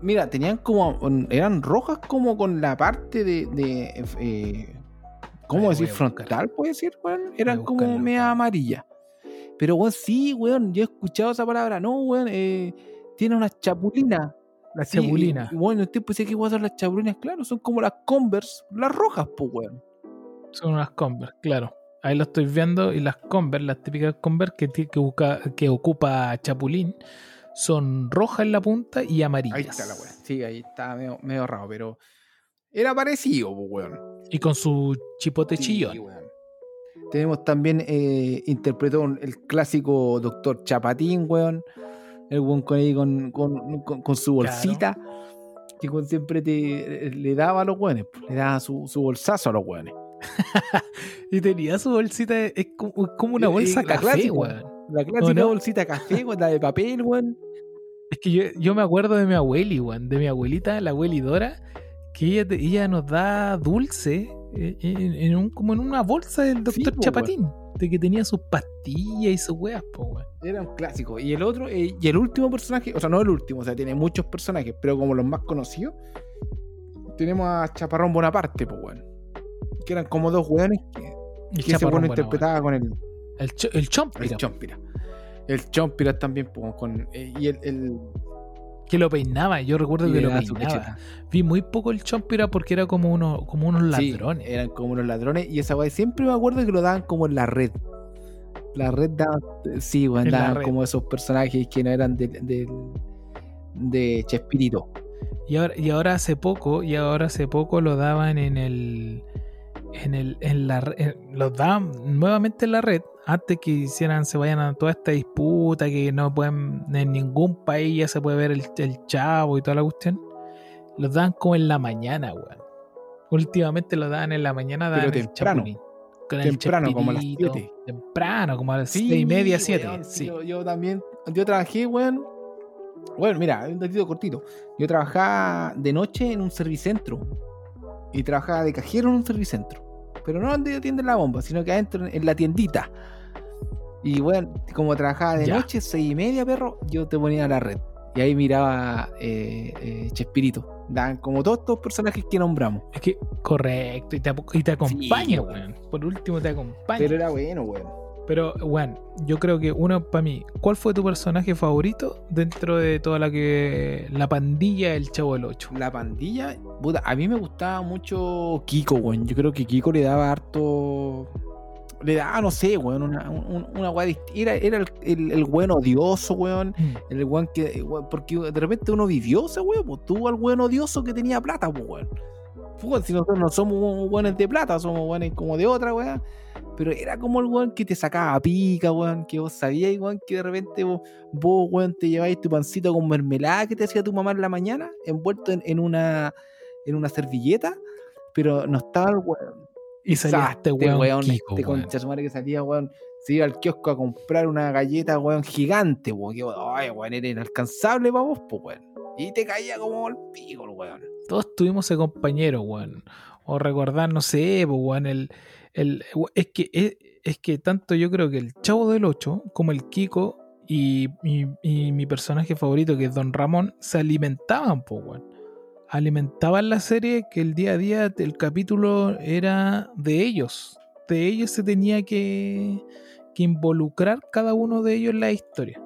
Mira, tenían como. Eran rojas como con la parte de. de eh, ¿Cómo decir? Frontal, puede decir, weón. Eran Voy a como media amarilla. Pero, weón, sí, weón. Yo he escuchado esa palabra. No, weón. Eh, tiene Sí, chapulinas. y- y Bueno, usted pensé que iban a ser las chapulinas, claro. Son como las Converse, las rojas, pues, weón. Son unas Converse, claro. Ahí lo estoy viendo y las Converse, las típicas Converse que, que, busca- que ocupa Chapulín, son rojas en la punta y amarillas. Ahí está la weón. Sí, ahí está medio, medio raro, pero. Era parecido, pues, weón. Y con su chipote Sí, chillón. Tenemos también, eh, interpretó el clásico Doctor Chapatín, weón. El weón con, con, con- con- su bolsita. Que weón siempre te, le daba a los weones. Le daba su, su bolsazo a los weones. (laughs) Y tenía su bolsita, es como, es como una bolsa café, clásica, weón. La clásica no? bolsita café, weón, la de papel, weón. Es que yo, yo me acuerdo de mi abueli, weón, de mi abuelita, la abueli Dora, que ella, ella nos da dulce eh, en, en un, como en una bolsa del Sí, doctor po, Chapatín, de que tenía sus pastillas y sus weas, po. Era un clásico. Y el otro, eh, y el último personaje, o sea, no el último, o sea, tiene muchos personajes, pero como los más conocidos, tenemos a Chaparrón Bonaparte, pues, weón. Que eran como dos weones que, El que ese bueno interpretaba con el. El, cho- el Chompira, el Chompira. El Chompira también, pues, con. eh, y el. el que lo peinaba, yo recuerdo y que lo daba peinaba. Vi muy poco el Chompira porque era como, uno, como unos Sí, ladrones. eran como unos ladrones. Y esa weá siempre me acuerdo que lo daban como en la red. La red daban. Sí, weón, daban como esos personajes que no eran del. del- de Chespirito. Y ahora, y ahora hace poco, y ahora hace poco lo daban en el. En el, en la en- los daban nuevamente en la red antes que hicieran, se vayan a toda esta disputa, que no pueden, en ningún país ya se puede ver el, el chavo y toda la cuestión. Los daban como en la mañana, weón. Últimamente lo daban en la mañana, daban Pero temprano. Chapulín. Con el Temprano, como a las Chespirito. siete. Temprano, como a las seis y media, siete. weón, sí. Yo, yo también, yo trabajé, weón. Bueno, mira, un datito cortito. Yo trabajaba de noche en un servicentro. Y trabajaba de cajero en un servicentro. Pero no donde atienden la bomba, sino que adentro en la tiendita. Y bueno, como trabajaba de Ya. noche, seis y media, perro, yo te ponía a la red. Y ahí miraba eh, eh, Chespirito. Dan como todos estos personajes que nombramos. Es que, correcto, y te, y te acompaña, weón. weón. Por último, te acompaña. Pero era bueno, weón. Pero, bueno, yo creo que uno para mí, ¿cuál fue tu personaje favorito dentro de toda la que la pandilla del Chavo del 8? La pandilla, puta, a mí me gustaba mucho Kiko, weón. Yo creo que Kiko le daba harto. Le daba, no sé, weón, una, un- una weá Era, era el, el, el weón odioso, weón. El weón que. weón, porque de repente uno vivió ese weón, pues tuvo al weón odioso que tenía plata, pues weón. Si nosotros no somos weones de plata, somos weones como de otra, weón. Pero era como el weón que te sacaba pica, weón. Que vos sabíais, weón, que de repente vos, vos weón, te lleváis tu pancito con mermelada que te hacía tu mamá en la mañana, envuelto en, en una, en una servilleta. Pero no estaba el weón. Y salía este weón, Kiko, este weón. concha su madre que salía, weón. Se iba al kiosco a comprar una galleta, weón, gigante, weón. Que, ay, weón, era inalcanzable para vos, pues, weón. Y te caía como el pico, weón. Todos tuvimos ese compañero, weón. O recordar, no sé, weón, el, el, es, que, es, es que tanto yo creo que el Chavo del 8 como el Kiko y, y- y mi personaje favorito, que es Don Ramón, se alimentaban, pues, weón. Alimentaban la serie que el día a día del capítulo era de ellos. De ellos se tenía que, que involucrar cada uno de ellos en la historia.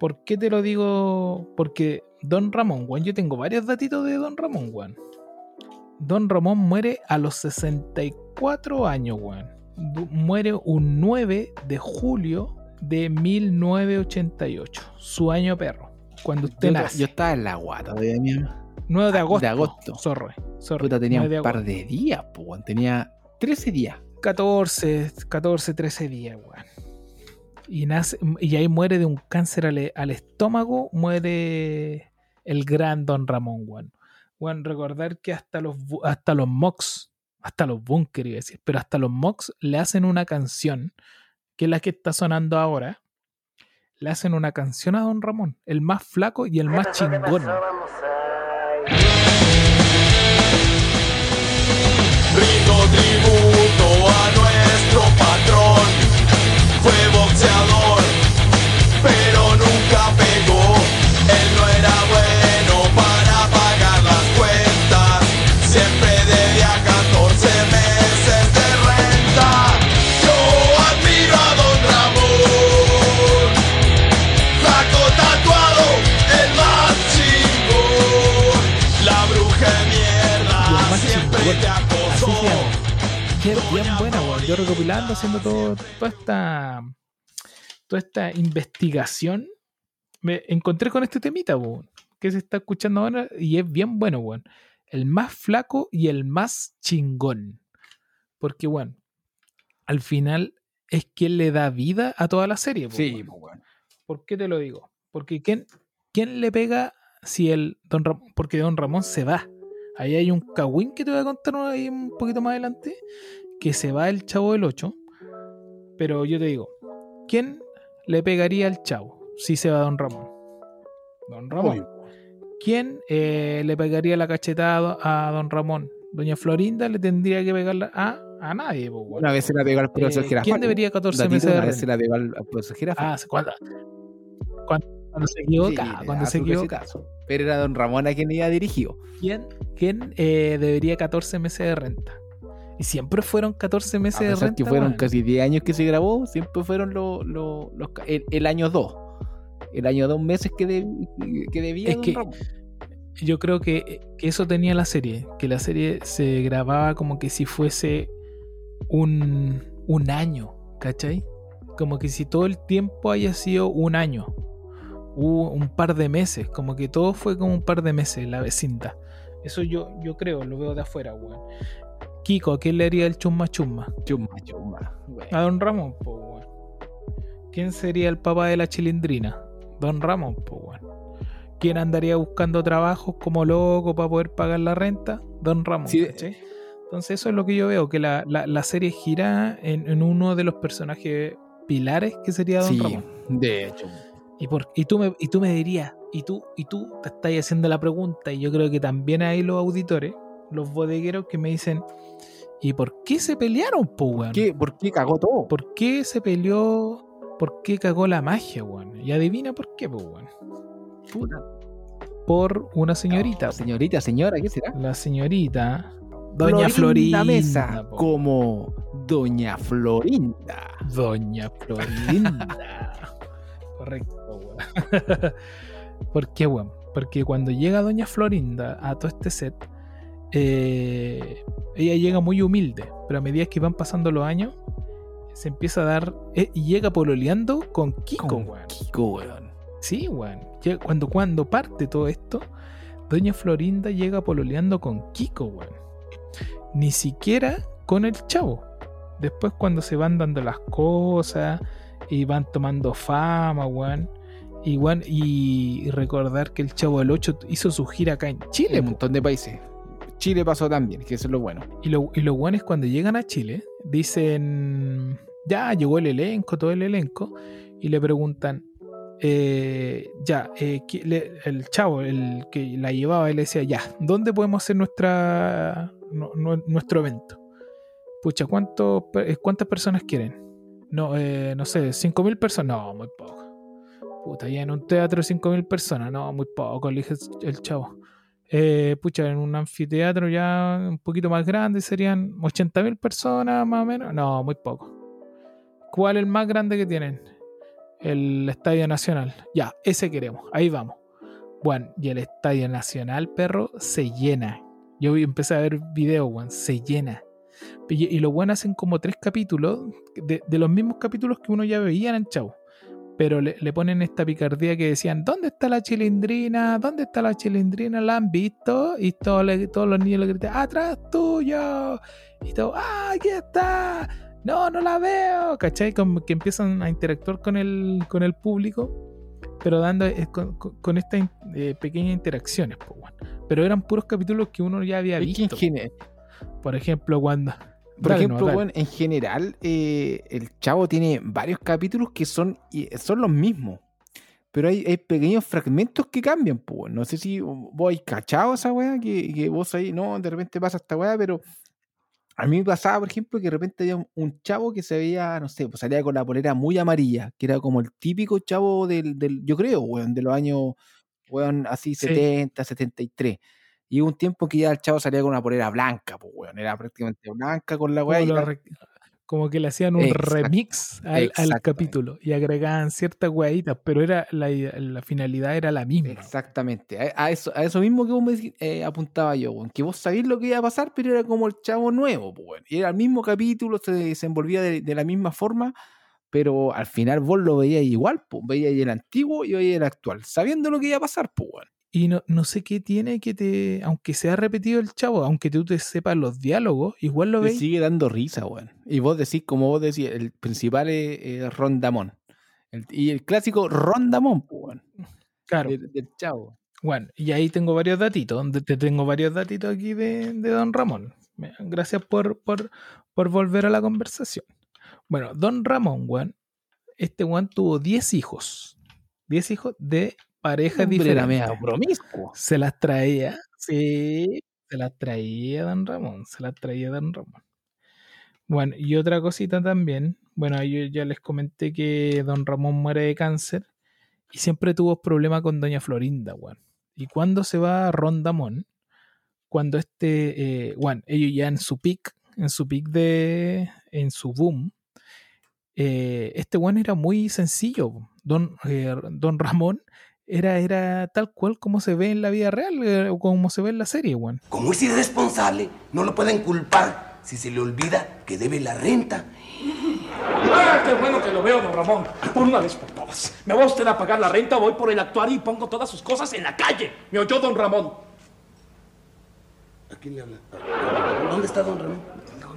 ¿Por qué te lo digo? Porque Don Ramón, weón, yo tengo varios datitos de Don Ramón, weón. Don Ramón muere a los 64 años, weón. Du- Muere un 9 de julio de 1988, su año perro, cuando usted Yo, nace. yo estaba en la guata de mi 9 de ah, agosto. de agosto. Sorry, sorry, Puta, tenía 9 de un par de días, pues, weón. Tenía 13 días. 14, 14, 13 días, weón. Y, nace, y ahí muere de un cáncer al, al estómago, muere el gran Don Ramón, weón. Weón, recordar que hasta los, hasta los mocks, hasta los bunkers, iba a decir, pero hasta los mocks le hacen una canción, que es la que está sonando ahora, le hacen una canción a Don Ramón, el más flaco y el más chingón. Rindo tributo a nuestro patrón. Fue boxeador, pero nunca pegó. Él no era bueno para pagar las cuentas. Siempre debía 14 meses de renta. Yo admiro a Don Ramón. Flaco tatuado, el más chingón. La bruja de mierda siempre te Bien, bien buena, weón. Yo recopilando, haciendo todo, toda esta toda esta investigación, me encontré con este temita, weón, que se está escuchando ahora y es bien bueno, weón. El más flaco y el más chingón. Porque, bueno, al final es quien le da vida a toda la serie. Sí, weón. weón. ¿Por qué te lo digo? Porque ¿quién, quién le pega si el Don Ramón? Porque Don Ramón se va. Ahí hay un cagüín que te voy a contar ahí un poquito más adelante. Que se va el chavo del 8. Pero yo te digo, ¿quién le pegaría al chavo si se va Don Ramón? Don Ramón. Obvio. ¿Quién eh, le pegaría la cachetada a Don Ramón? Doña Florinda le tendría que pegarla a, a nadie. Una vez se la pegó al profesor Eh, Girafales. ¿Quién debería 14 Datito, meses de Una vez se la pegó al, profesor Girafales. Ah, ¿cuándo? Cuando, cuando se equivoca, Sí, cuando se equivoca. Pero era don Ramón a quien iba dirigido. ¿Quién, quién eh, debería 14 meses de renta? Y siempre fueron 14 A meses de pesar renta. que fueron casi 10 años que se grabó, siempre fueron los, los ca- el, el año 2. El año 2 meses que, deb- que debía Es don que- Ramón. Yo creo que, que eso tenía la serie, que la serie se grababa como que si fuese un, un año, ¿cachai? Como que si todo el tiempo haya sido un año, hubo un par de meses, como que todo fue como un par de meses la vecinda. Eso yo, yo creo, lo veo de afuera, weón. Kiko, ¿a quién le haría el chumma chumma? Chumba. güey. A Don Ramón, po, weón. ¿Quién sería el papá de la chilindrina? Don Ramón, po, weón. ¿Quién andaría buscando trabajos como loco para poder pagar la renta? Don Ramón. Sí. Entonces eso es lo que yo veo, que la, la- la serie gira en, en uno de los personajes pilares que sería Don Sí, Ramón. de hecho. Y, por, y, tú me, y tú me dirías, y tú, y tú te estás haciendo la pregunta, y yo creo que también hay los auditores, los bodegueros que me dicen, ¿y por qué se pelearon, po, weón? ¿Qué? ¿Por qué cagó todo? ¿Por qué se peleó? ¿Por qué cagó la magia, weón? Y adivina por qué, pues, weón. Puta. Por una señorita. No, señorita, señora, ¿qué será? La señorita. Doña Florinda. Mesa, po. como Doña Florinda. Doña Florinda. (laughs) Correcto, weón. (laughs) ¿Por qué, weón? Porque cuando llega Doña Florinda a todo este set, eh, ella llega muy humilde, pero a medida que van pasando los años, se empieza a dar. eh, y llega pololeando con Kiko, Con weón. Kiko, weón. Sí, weón. Cuando, cuando parte todo esto, Doña Florinda llega pololeando con Kiko, weón. Ni siquiera con el chavo. Después cuando se van dando las cosas y van tomando fama, weón. Y, weón, y recordar que el chavo del 8 hizo su gira acá en Chile, En un montón de países. Chile pasó también, que eso es lo bueno. Y lo, y lo bueno es cuando llegan a Chile, dicen, ya llegó el elenco, todo el elenco, y le preguntan, eh, ya, eh, le- el chavo, el que la llevaba, le decía, ya, ¿dónde podemos hacer nuestra, nu- nu- nuestro evento? Pucha, ¿cuánto, eh, ¿cuántas personas quieren? No, eh, no sé, ¿5.000 personas? No, muy poco. Puta, ya en un teatro 5.000 personas, no, muy poco, le dije el chavo. Eh, pucha, en un anfiteatro ya un poquito más grande serían 80.000 personas más o menos. No, muy poco. ¿Cuál es el más grande que tienen? El Estadio Nacional. Ya, ese queremos. Ahí vamos. Bueno, y el Estadio Nacional, perro, se llena. Yo empecé a ver videos, weón, se llena. Y, y lo bueno hacen como tres capítulos de, de los mismos capítulos que uno ya veía en Chavo. Pero le, le ponen esta picardía que decían, ¿dónde está la chilindrina? ¿Dónde está la chilindrina? ¿La han visto? Y todos, le- todos los niños le gritan, ¡atrás tuyo! Y todo, ¡ah, aquí está! No, no la veo, ¿cachai? Como que empiezan a interactuar con el, con el público, pero dando eh, con, con- estas eh, pequeñas interacciones, pues, bueno. Pero eran puros capítulos que uno ya había Es que en, visto. Por ejemplo, cuando... por Dale, ejemplo, no, weón, en general, eh, el chavo tiene varios capítulos que son, son los mismos. Pero hay, hay pequeños fragmentos que cambian, pues. No sé si vos hay cachado esa weá, que, que vos ahí, no, de repente pasa esta weá, pero A mí me pasaba, por ejemplo, que de repente había un, un chavo que se veía, no sé, pues salía con la polera muy amarilla, que era como el típico chavo del, del yo creo, weón, de los años, weón, así Sí. 70, 73. Y hubo un tiempo que ya el chavo salía con una polera blanca, pues, weón, era prácticamente blanca con la weá. Como, re- que le hacían un remix al, al capítulo y agregaban ciertas hueaditas, pero era la, la finalidad era la misma. Exactamente, a, a eso, a eso mismo que vos me eh, apuntaba yo, weón, que vos sabías lo que iba a pasar, pero era como el chavo nuevo, pues, weón. Y era el mismo capítulo, se desenvolvía de, de la misma forma, pero al final vos lo veías igual, pues, veías el antiguo y veías el actual, sabiendo lo que iba a pasar, pues, weón. Y no, no sé qué tiene que te, aunque sea repetido el chavo, aunque tú te sepas los diálogos, igual lo Te veis. sigue dando risa, weón. Y vos decís, como vos decís, el principal es, es Rondamón. El- y el clásico Rondamón, weón. Claro. Del, del chavo. Bueno, y ahí tengo varios datitos, te tengo varios datitos aquí de, de Don Ramón. Gracias por, por, por volver a la conversación. Bueno, Don Ramón, weón, este weón tuvo 10 hijos. 10 hijos de parejas diferentes. Se las traía, sí, se las traía Don Ramón, se las traía Don Ramón. Bueno, y otra cosita también, bueno, yo ya les comenté que Don Ramón muere de cáncer y siempre tuvo problemas con Doña Florinda, weón. Y cuando se va a Rondamón, cuando este, eh, bueno, ellos ya en su pic, en su pic de, en su boom, eh, este weón era muy sencillo. Don, eh, Don Ramón era, era tal cual como se ve en la vida real eh, o como se ve en la serie, weón. Como es irresponsable, no lo pueden culpar si se le olvida que debe la renta. ¡Ah, qué bueno que lo veo, don Ramón! Por una vez por todas. ¿Me va usted a pagar la renta? Voy por el actuario y pongo todas sus cosas en la calle. ¿Me oyó, don Ramón? ¿A quién le habla? ¿Dónde está don Ramón?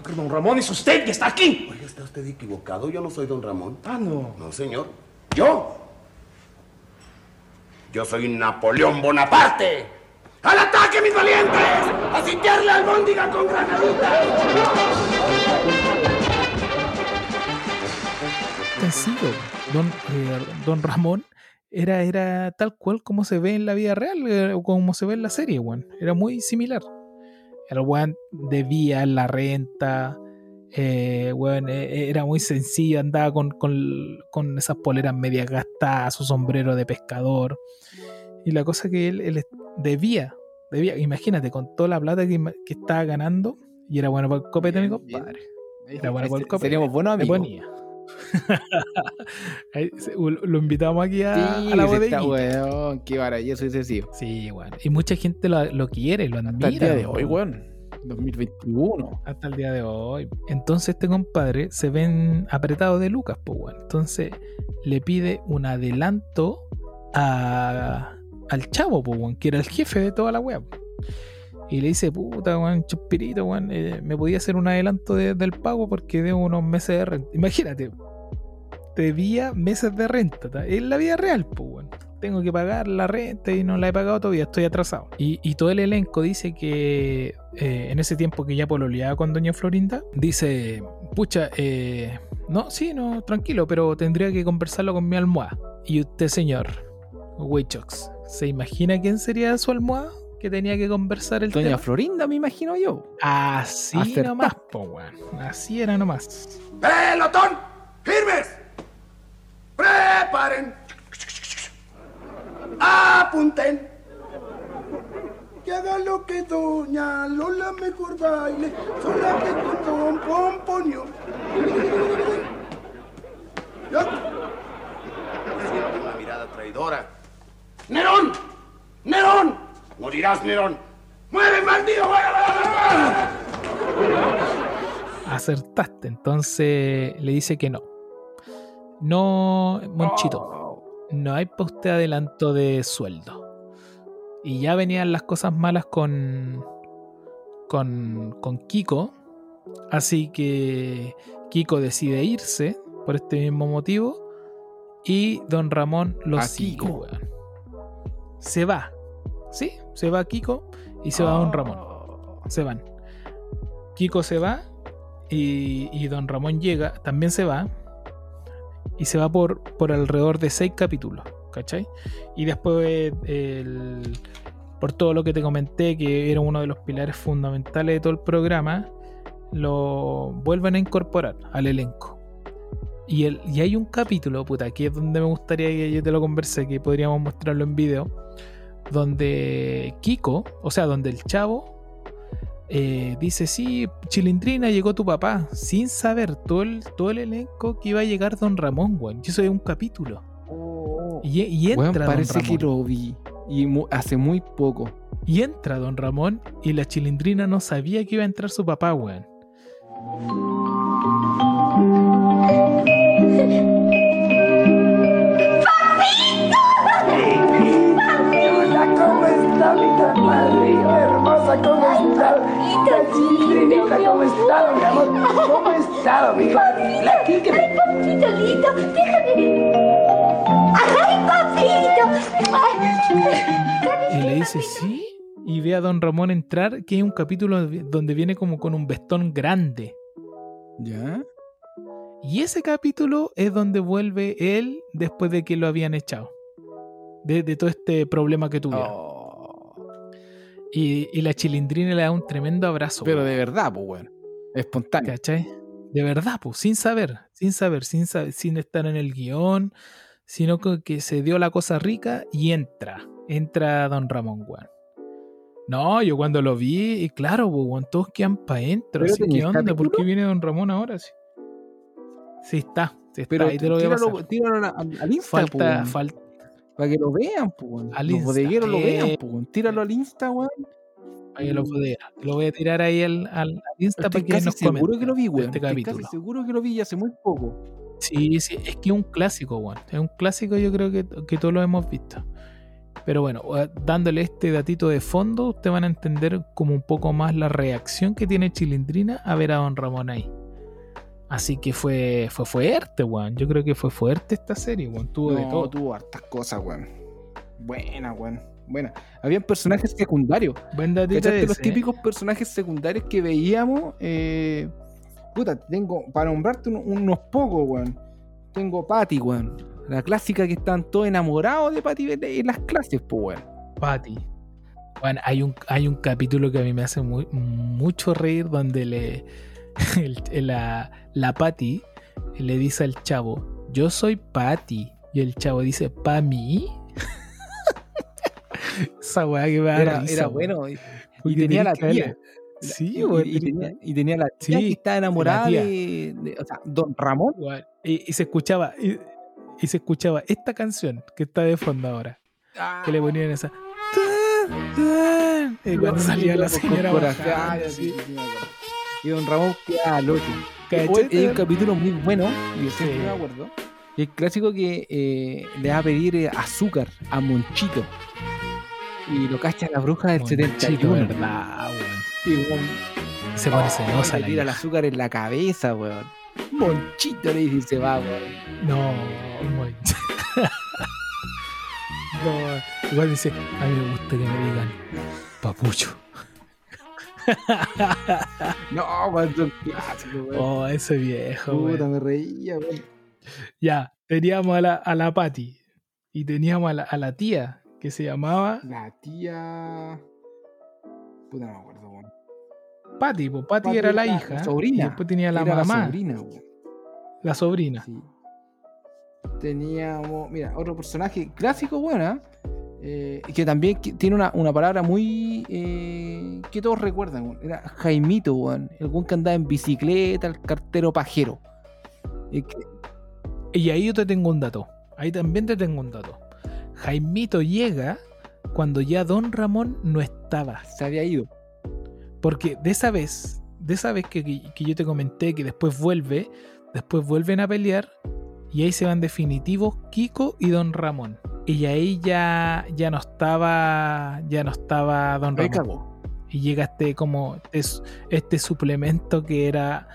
Que don Ramón es usted y está aquí. Oiga, está usted equivocado. Yo no soy don Ramón. Ah, no. No, señor. ¿Yo? Yo soy Napoleón Bonaparte. ¡Al ataque, mis valientes! ¡A sitiar la albóndiga con granaditas! Sencillo. Don, eh, don Ramón era, era tal cual como se ve en la vida real eh, o como se ve en la serie, weón. Era muy similar. El weón debía la renta. Eh, weón, eh, era muy sencillo, andaba con, con, con esas poleras medias gastadas, su sombrero de pescador. Y la cosa que él, él debía, debía, imagínate, con toda la plata que, que estaba ganando, y era bueno para el copete, mi compadre. Era bueno para el copete. Seríamos buenos amigos. ponía. (laughs) Lo invitamos aquí a, Sí, a la bodeguita. weón, qué maravilloso ese sí. Sí, weón. Y mucha gente lo, lo quiere, lo admira. Hasta el día de hoy, weón. 2021. Hasta el día de hoy. Entonces este compadre se ven apretado de lucas, pues, weón. Entonces le pide un adelanto a, al chavo, pues, weón, que era el jefe de toda la web. Y le dice, puta, weón, chuspirito, weón, eh, me podía hacer un adelanto de- del pago porque debo unos meses de renta. Imagínate, debía meses de renta, ta- en la vida real, pues. Tengo que pagar la renta y no la he pagado todavía, estoy atrasado. Y, y todo el elenco dice que eh, en ese tiempo que ya pololeaba con Doña Florinda, dice, pucha, eh, no, sí, no, tranquilo, pero tendría que conversarlo con mi almohada. Y usted, señor, Wichox, ¿se imagina quién sería su almohada? Que tenía que conversar el Doña tema? Florinda, me imagino yo. Así Acertá. nomás, po, weón. Así era nomás. ¡Pelotón! ¡Firmes! ¡Preparen! ¡Apunten! Que haga lo que doña Lola mejor baile, sola que con don Pomponio. ¿Ya? Siente una mirada traidora. ¡Nerón! ¡Nerón! ¡Morirás, Nerón! ¡Muere, maldito! Acertaste. Entonces le dice que no. No, Monchito. No hay para usted adelanto de sueldo. Y ya venían las cosas malas con, con, con Kiko. Así que Kiko decide irse por este mismo motivo. Y don Ramón lo sigue, weón. Se va. ¿Sí? Se va Kiko y se va don Ramón. Se van. Kiko se va y, y don Ramón llega, también se va. Y se va por, por alrededor de seis capítulos, ¿cachai? Y después, por todo lo que te comenté, que era uno de los pilares fundamentales de todo el programa, lo vuelven a incorporar al elenco. Y, el, y hay un capítulo, puta, que es donde me gustaría que yo te lo converse, que podríamos mostrarlo en video, donde Kiko, o sea, donde el chavo eh, dice, sí, Chilindrina, llegó tu papá, sin saber todo el, todo el elenco que iba a llegar Don Ramón, weón. Y eso es un capítulo. Y, y entra Don parece que Ramón. lo vi. Y mu- hace muy poco. Y entra Don Ramón y la Chilindrina no sabía que iba a entrar su papá, weón. Hola, ¿cómo está mi camarilla hermosa? ¿Cómo está? Chilindrinita, ¿cómo está, mi amor? ¿Cómo está, mi La Kike. Ay, papito lindo, déjame. Ay, papito. Ay. Y le dice, sí. Y ve a Don Ramón entrar, que hay un capítulo donde viene como con un vestón grande. ¿Ya? Y ese capítulo es donde vuelve él después de que lo habían echado. De, de todo este problema que tuvieron. Oh. Y, y la chilindrina le da un tremendo abrazo. Pero weón. de verdad, pues, weón. Espontáneo. ¿Cachai? De verdad, pues, sin saber, sin saber, sin saber, sin estar en el guion, sino que, se dio la cosa rica y entra, entra Don Ramón, weón. No, yo cuando lo vi, y claro, pues, weón, todos quedan para adentro. ¿Pero así, ¿Qué onda? ¿Por qué viene Don Ramón ahora? Sí, sí está, sí está, Pero ahí te lo voy a tíralo, pasar. tíralo al, al Insta, pues, Falta, weón. falta, Para que lo vean, pues, Los Insta, bodegueros lo vean, pues. Tíralo al Insta, weón. ahí lo, podía- lo voy a tirar ahí al, al Insta Estoy para que casi nos seguro comenten que lo vi, weón. este Estoy casi seguro que lo vi hace muy poco. Sí, sí, es que es un clásico, weón. Es un clásico, yo creo que, que todos lo hemos visto. Pero bueno, dándole este datito de fondo, ustedes van a entender como un poco más la reacción que tiene Chilindrina a ver a Don Ramón ahí. Así que fue, fue fuerte, weón. Yo creo que fue fuerte esta serie, weón. Tuvo de no, todo. tuvo hartas cosas, weón. Buena, weón. Buena. Habían personajes secundarios. Buen datito ¿Cachaste los típicos personajes secundarios que veíamos? Eh, puta, tengo, para nombrarte un- unos pocos, weón. Tengo Patty, weón. La clásica que están todos enamorados de Patty en las clases, pues, weón. Patty. Bueno, hay un, hay un capítulo que a mí me hace muy- mucho reír donde le (laughs) el- la, la Patty le dice al chavo, yo soy Patty. Y el chavo dice, ¿pa mí? (laughs) Esa weá que me da Era, risa, era bueno. Y, tenía la tía. Sí, y, tenía, y tenía la tía Sí, que estaba enamorada de, de- O sea, Don Ramón. Y, se escuchaba, y, se escuchaba esta canción que está de fondo ahora. Que le ponían esa. "Tan, tan", Y cuando salía la señora sí, así. Y Don Ramón quedaba loco. Oye, Hay un capítulo muy bueno, y yo siempre Sí. me acuerdo. y El clásico que eh, le va a pedir eh, azúcar a Monchito. Y lo cacha la bruja del Monchito, 71. verdad, weón. Y weón, Se pone oh, celosa le tira el azúcar en la cabeza, weón. Monchito le dice y se va, weón. No, muy... (laughs) no, igual dice, a mí me gusta que me digan papucho. (laughs) No, weón, son clásicos, weón. Oh, ese viejo, Puta, me reía, weón. Ya, teníamos a la, a la Patty y teníamos a la, a la tía que se llamaba La tía. Puta, no me acuerdo, weón. Patty, pues Patty Patty era la hija. la sobrina. Y después tenía la Era mamá, La sobrina, weón. la sobrina. Sí. Teníamos, mira, otro personaje clásico, bueno, eh, que también tiene una, una palabra muy. eh, que todos recuerdan, era Jaimito, weón. El weón que andaba en bicicleta, el cartero pajero. Eh, que- Y ahí yo te tengo un dato. Ahí también te tengo un dato. Jaimito llega cuando ya Don Ramón no estaba. se había ido. Porque de esa vez, de esa vez que, que- que yo te comenté que después vuelve, después vuelven a pelear y ahí se van definitivos Kiko y Don Ramón. Y ahí ya, ya no estaba, ya no estaba Don Ramón. Y llega este como este, este suplemento que era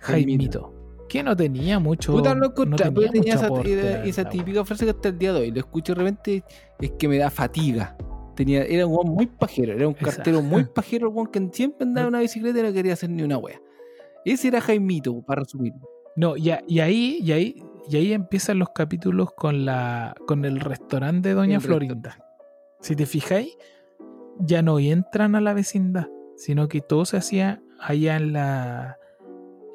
Jaimito. Que no tenía mucho. Puta, no encontré, tenía pero tenía mucho esa, típica frase que hasta el día de hoy lo escucho de repente, es que me da fatiga. Tenía, era un weón muy pajero, era un Exacto. cartero muy (laughs) pajero, el weón que siempre andaba en una bicicleta y no quería hacer ni una wea. Ese era Jaimito, para resumir. No, y, a- y ahí, y ahí, y ahí empiezan los capítulos con la, con el restaurante de Doña El Florinda. Si te fijáis, ya no entran a la vecindad, sino que todo se hacía allá en la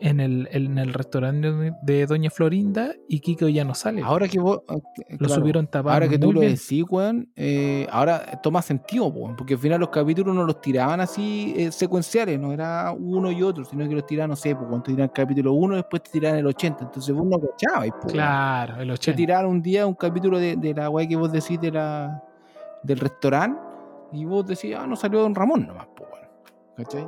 en el, en el restaurante de- Doña Florinda y Kiko ya no sale. Ahora que vos. eh, lo claro, subieron tapado. Ahora que tú lo bien. decís, weón, eh, ahora toma sentido, weón, porque al final los capítulos no los tiraban así eh, secuenciales, no era uno y otro, sino que los tiraban, no sé, pues cuando te tiraban el capítulo 1, después te tiraban el 80, entonces vos no cachabas. Claro, el Te 80. tiraron un día un capítulo de, de la weá que vos decís de la, del restaurante y vos decís, ah, no salió Don Ramón nomás, pues, weón. ¿Cachai?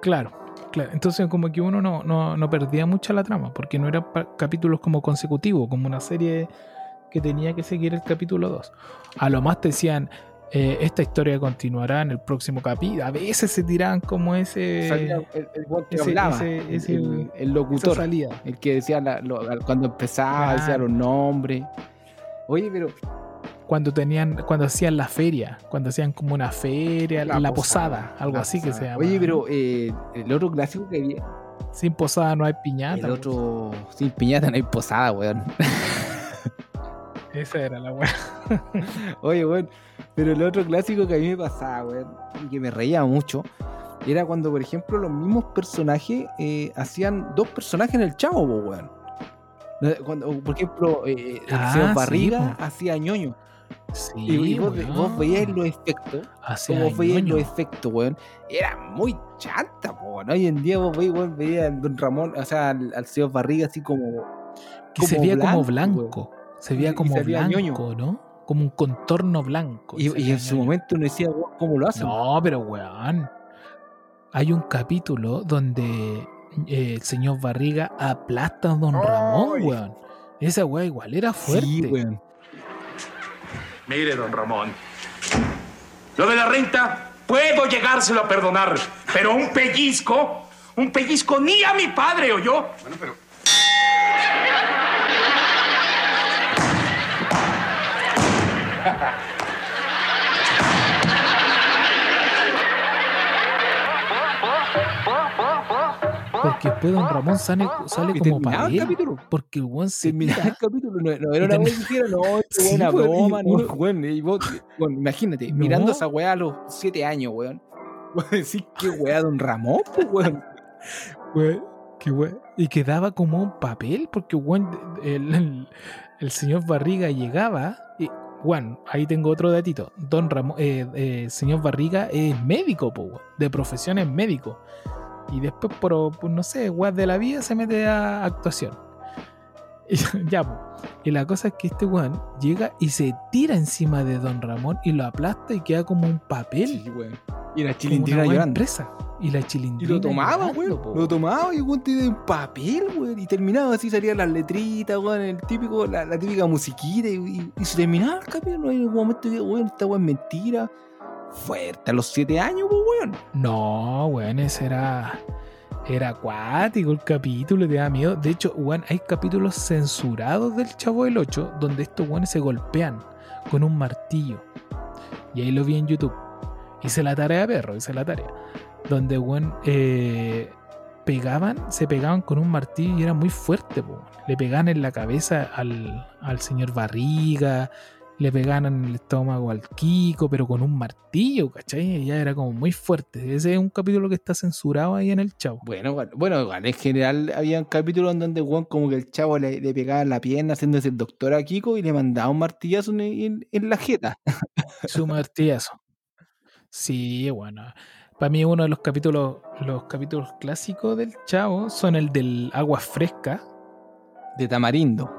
Claro, claro. Entonces como que uno no, no, no perdía mucho la trama, porque no eran capítulos como consecutivos, como una serie que tenía que seguir el capítulo 2. A lo más te decían, eh, esta historia continuará en el próximo capítulo. A veces se tiraban como ese... Salía el, el que ese- hablaba, ese- el- ese- el, el esa locutor. El que decía la- lo- cuando empezaba, decía los nombres. Oye, pero Cuando tenían, cuando hacían la feria, cuando hacían como una feria, la, posada, algo la así que se llama. Oye, pero eh, el otro clásico que había, Sin posada no hay piñata. el otro sin piñata no hay posada, weón. Esa era la weá. (laughs) Oye, weón, pero el otro clásico que a mí me pasaba, weón, y que me reía mucho, era cuando, por ejemplo, los mismos personajes eh, hacían dos personajes en el chavo, weón. Eh, Cuando, por ejemplo, eh, el Ah, señor sí, Barriga po. hacía ñoño. Sí, Y, vos, veías los efectos. Como veías los efectos, weón, era muy chanta, weón. Hoy en día vos veis, weón, veías al Don Ramón, o sea, al, al señor Barriga así como. Que se veía como blanco, blanco. Se veía como ñoño. blanco, ¿no? Como un contorno blanco. Y, en su ñoño. momento uno decía, weón, ¿cómo lo hacen? No, pero weón. Hay un capítulo donde eh, el señor Barriga aplasta a Don Ramón, weón. Esa weá igual era fuerte. Sí, weón. Mire, don Ramón. Lo de la renta puedo llegárselo a perdonar, pero un pellizco, un pellizco ni a mi padre, yo. Bueno, pero. Porque después Don Ramón sale, sale como para capítulo. Porque el weón se Terminaba el capítulo, no, no era una que dijera, no, (laughs) qué Sí, buena weón, y broma, no, weón, y vos, (laughs) bueno, imagínate, No. mirando esa weá a los siete años, weón. (laughs) Vos decís, qué weá, don Ramón, pues, weón. Weón, qué weón. Y quedaba como un papel, porque weón, el, el- el señor Barriga llegaba y, bueno, ahí tengo otro datito. Don Ramón, eh, eh, señor Barriga es médico, po, weón. de profesión es médico. Y después, por, por, no sé, weón de la vida, se mete a actuación. Y, (laughs) ya, po. Y la cosa es que este weón llega y se tira encima de Don Ramón y lo aplasta y queda como un papel. Sí, weón. Y la chilindrina llorando. impresa. Y la Y chilindrina. lo tomaba, llorando, weón. po, Lo tomaba y weón tenía un papel, weón. Y terminaba así, salían las letritas, weón, el típico, la, la típica musiquita. Y, y- y se terminaba el capítulo. En un momento que, weón, esta weón es mentira. Fuerte, a los siete años, pues, weón. No, weón, ese era. Era acuático el capítulo, te da miedo. De hecho, weón, hay capítulos censurados del Chavo del 8 donde estos weones se golpean con un martillo. Y ahí lo vi en YouTube. Hice la tarea, perro, hice la tarea. Donde, weón, eh, pegaban, se pegaban con un martillo y era muy fuerte, po. Le pegaban en la cabeza al, al señor Barriga, le pegaban en el estómago al Kiko, pero con un martillo, ¿cachai? Ya era como muy fuerte. Ese es un capítulo que está censurado ahí en el Chavo. Bueno, bueno, igual, en general había capítulos en donde weón como que el chavo le, le pegaba la pierna haciéndose el doctor a Kiko y le mandaba un martillazo en, en- en la jeta. Su martillazo. Sí, bueno. Para mí uno de los capítulos, los capítulos clásicos del Chavo son el del agua fresca, De tamarindo.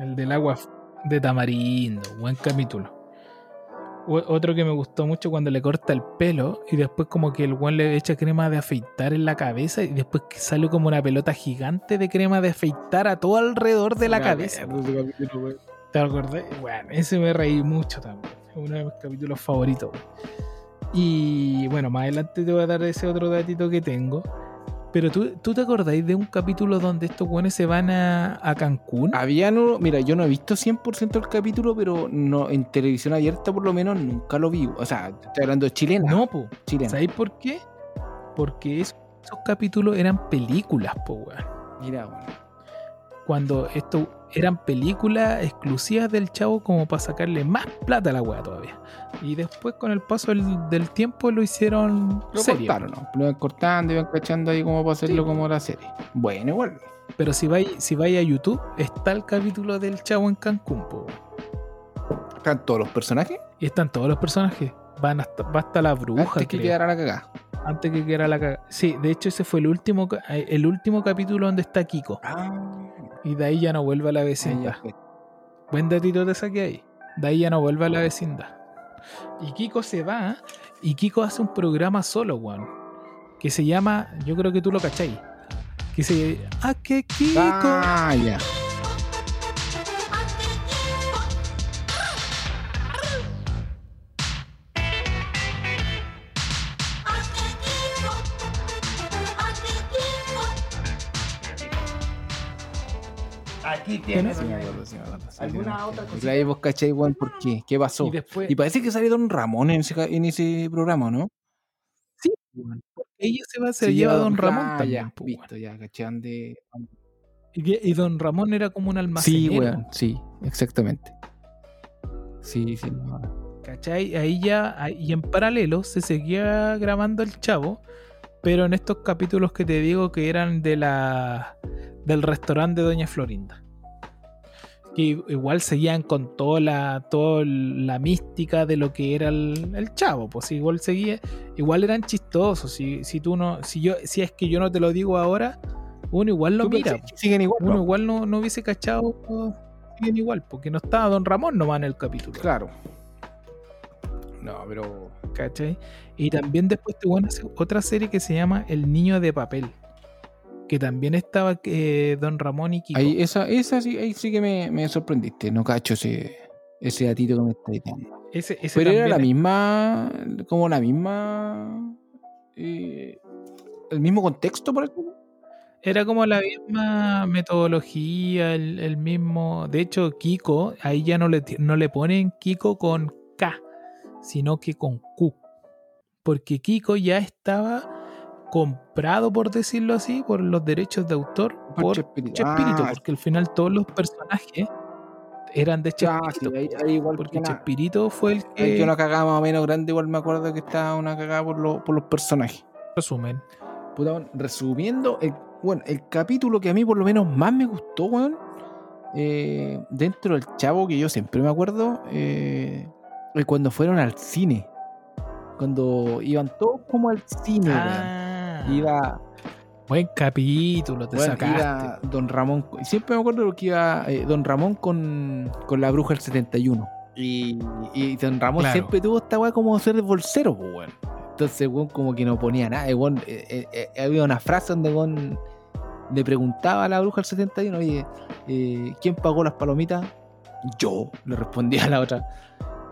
el del agua f- de tamarindo, buen capítulo. O- Otro que me gustó mucho cuando le corta el pelo y después como que el buen le echa crema de afeitar en la cabeza y después que sale como una pelota gigante de crema de afeitar a todo alrededor de la cabeza. ¿Te acordás? Bueno, ese me reí mucho también. Es uno de mis capítulos favoritos. Y bueno, más adelante te voy a dar ese otro datito que tengo. Pero tú, ¿tú te acordáis de un capítulo donde estos buenos se van a, a Cancún? Había no, mira, yo no he visto 100% el capítulo, pero no en televisión abierta por lo menos nunca lo vi. O sea, estoy hablando de chilena. No, po. chilena. ¿Sabéis por qué? Porque esos, esos capítulos eran películas, po, weón. Mira, weón. Cuando esto, eran películas exclusivas del chavo como para sacarle más plata a la wea todavía. Y después con el paso del, del tiempo lo hicieron Lo serie. cortaron, ¿no? Lo iban cortando, iban cachando ahí como para hacerlo como la serie. Bueno, igual. Pero si vais si vais a YouTube, está el capítulo del chavo en Cancún, po. Están todos los personajes. Y están todos los personajes. Van hasta, va hasta la bruja, Antes que creo. quedara la cagada. Antes que quedara la cagada. Sí, de hecho ese fue el último, eh, el último capítulo donde está Kiko. Ah, Y de ahí ya no vuelve a la vecindad. Buen datito te saqué ahí. De ahí ya no vuelve a la vecindad. Y Kiko se va y Kiko hace un programa solo, weón. Que se llama, yo creo que tú lo cacháis. Que se... ¡Ah, que Kiko! Ah, ya. Acuerdo, sí, ¿Alguna sí, otra ahí vos cachai, weón, ¿por qué? ¿Qué pasó? Y después... Y parece que salió Don Ramón en ese, en ese programa, ¿no? Sí, weón. Porque ella se va, se Sí, lleva a Don Ramón ah, también, ya, weón. visto, ya, cachan de... Y, Don Ramón era como un Sí, almacenero. weón, sí, exactamente. Sí, sí. no. ¿Cachai? Ahí ya, ahí- y en paralelo se seguía grabando el chavo, pero en estos capítulos que te digo que eran de la del restaurante de Doña Florinda. Que igual seguían con toda la, toda la mística de lo que era el, el chavo, pues igual seguía, igual eran chistosos. Si, si tú no, si yo, si es que yo no te lo digo ahora, uno igual lo ¿Tú mira. Siguen igual, Uno no? igual no, no hubiese cachado siguen igual, porque no estaba Don Ramón nomás en el capítulo. Claro. No, pero... ¿Cachai? Y también después te van a hacer otra serie que se llama El Niño de Papel. Que también estaba eh, Don Ramón y Kiko. Ahí, esa, esa sí, ahí sí que me, me sorprendiste. No cacho ese, ese datito que me está diciendo. Ese, ese Pero era la misma, como la misma, eh, el mismo contexto, por ejemplo. Era como la misma metodología, el, el mismo. De hecho, Kiko, ahí ya no le, no le ponen Kiko con K, sino que con Q. Porque Kiko ya estaba comprado, por decirlo así, por los derechos de autor, Por por Chespirito. Chespirito, Ah, porque al final todos los personajes eran de Chespirito. sí, ahí- ahí igual porque. Chespirito fue el que que una cagada más o menos grande, igual me acuerdo que estaba una cagada por, lo- por los personajes. resumen. Puta, resumiendo, el, bueno, el capítulo que a mí por lo menos más me gustó, weón, eh, dentro del chavo que yo siempre me acuerdo, eh, cuando fueron al cine. Cuando iban todos como al cine, weón. Iba, buen capítulo, te sacaste. iba Don Ramón. Siempre me acuerdo que iba eh, Don Ramón con, con la bruja del 71. Y, y Don Ramón Claro. siempre tuvo esta weá como ser bolsero, pues, weón. Entonces, weón, como que no ponía nada. Y, weón, eh, eh, eh, había una frase donde, weón, le preguntaba a la bruja del 71, oye, eh, ¿quién pagó las palomitas? Yo, le respondía la otra.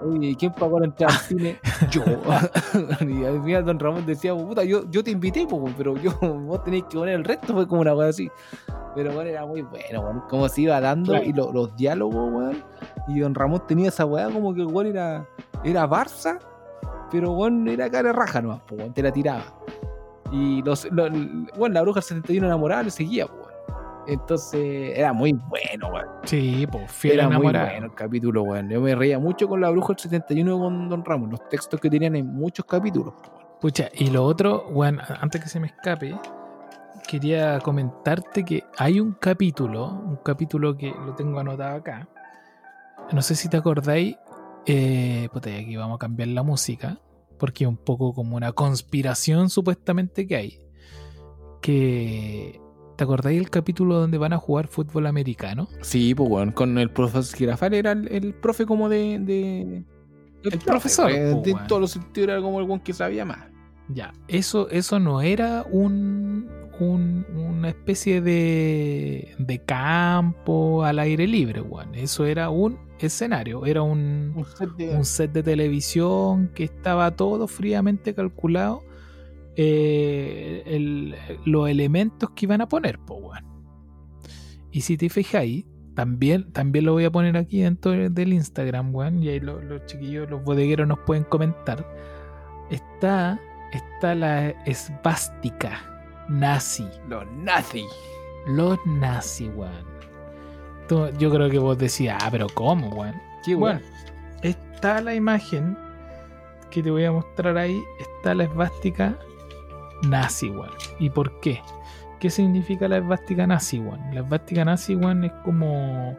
Oye, ¿quién pagó la entrada al cine? (laughs) Yo. (laughs) y al final Don Ramón decía, puta, yo, yo te invité, po, pero yo, (laughs) vos tenéis que poner el resto, fue como una weá así. Pero bueno, era muy bueno, weón. Como se iba dando Claro. y lo- los diálogos, weón. Y Don Ramón tenía esa weá como que weón era, era Barça, pero weón era cara raja nomás, po, weón, te la tiraba. Y los, lo- bueno, la bruja del 71 enamorada le seguía, po, weón. Entonces era muy bueno, weón. Sí, pues fiel Era muy bueno el capítulo, weón. Yo me reía mucho con la bruja del 71 con Don Ramón, los textos que tenían en muchos capítulos, weón. Pucha, y lo otro, bueno, antes que se me escape, quería comentarte que hay un capítulo, un capítulo que lo tengo anotado acá. No sé si te acordáis, eh, puta, y aquí vamos a cambiar la música, porque es un poco como una conspiración supuestamente que hay. Que, ¿te acordáis el capítulo donde van a jugar fútbol americano? Sí, pues weón, con el profesor Girafal era el, el profe como de. de El profesor, de weón. todos los sentidos era como el weón que sabía más. Ya, eso, eso no era un, un- una especie de, de campo al aire libre, weón. Eso era un escenario, era un, Un set de- un set de televisión que estaba todo fríamente calculado. Eh, el- los elementos que iban a poner. Y si te fijáis, también, también lo voy a poner aquí dentro del Instagram, weón. Y ahí lo- los chiquillos, los bodegueros nos pueden comentar. Está, está la esvástica nazi. Los nazis. Los nazis, weón. Yo creo que vos decías, ah, pero ¿cómo, weón? Bueno, está la imagen que te voy a mostrar ahí. Está la esvástica nazi, weón. ¿Y por qué? ¿Qué significa la esvástica nazi? La esvástica nazi, weón, es como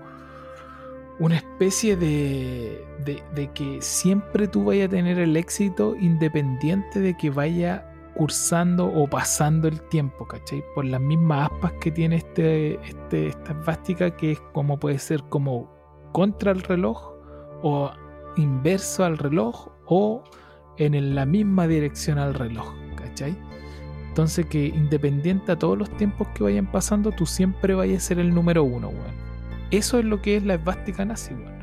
una especie de, de, que siempre tú vayas a tener el éxito independiente de que vaya cursando o pasando el tiempo, ¿cachai? Por las mismas aspas que tiene este, este, esta esvástica, que es como puede ser como contra el reloj o inverso al reloj o en la misma dirección al reloj, ¿cachai? Entonces que independiente a todos los tiempos que vayan pasando, tú siempre vayas a ser el número uno, weón. Eso es lo que es la esvástica nazi, weón.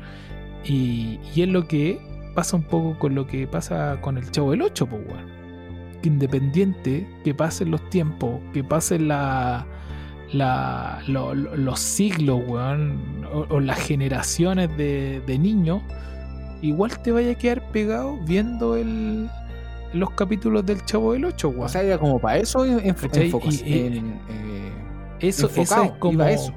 Y, y es lo que pasa un poco con lo que pasa con el Chavo del 8, pues, weón. Que independiente que pasen los tiempos, que pasen la, la- lo- lo- los siglos, weón, o, o las generaciones de, de niños, igual te vaya a quedar pegado viendo el, los capítulos del Chavo del 8, weón. O sea, era como para eso en, y- en, eh, eso, eso es como, eso.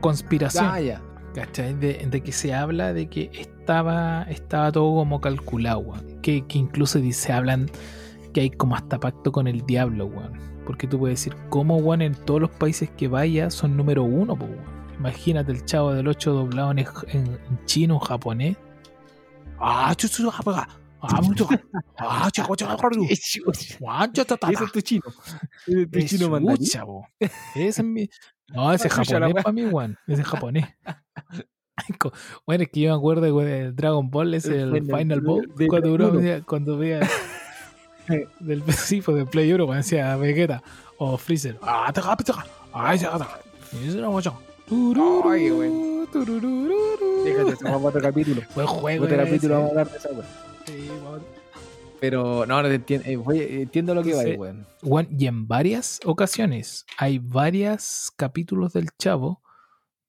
conspiración. ah, ya. ¿Cachai? De, de que se habla de que estaba, estaba todo como calculado, weón. Que, que incluso dice, hablan que hay como hasta pacto con el diablo, weón. Porque tú puedes decir, ¿cómo, weón, en todos los países que vaya son número uno, weón? Imagínate el chavo del 8 doblado en, en- chino, japonés. Ah, chu, chu, pa, ah, mucho. Ah, chu, ah, ta, ta, Ese es tu chino. Ese es tu Es chino mandarín. Ese es mi. No, ese es japonés para mí, weón. Ese es japonés. Bueno, es que yo me acuerdo del Dragon Ball, ese El el Final- Ball. Cuando veía, cuando veía del sí, pues, del Play 1, cuando decía Vegeta o Freezer. Ah, te capi, te. Ay, se gata. Y eso era mucho. Ay, güey. Déjate, se va para otro capítulo. Buen juego. Otro capítulo vamos a hablar de esa. Sí, Pero no, no te entiendo. eh, entiendo lo que va. Juan, y en varias ocasiones hay varios capítulos del Chavo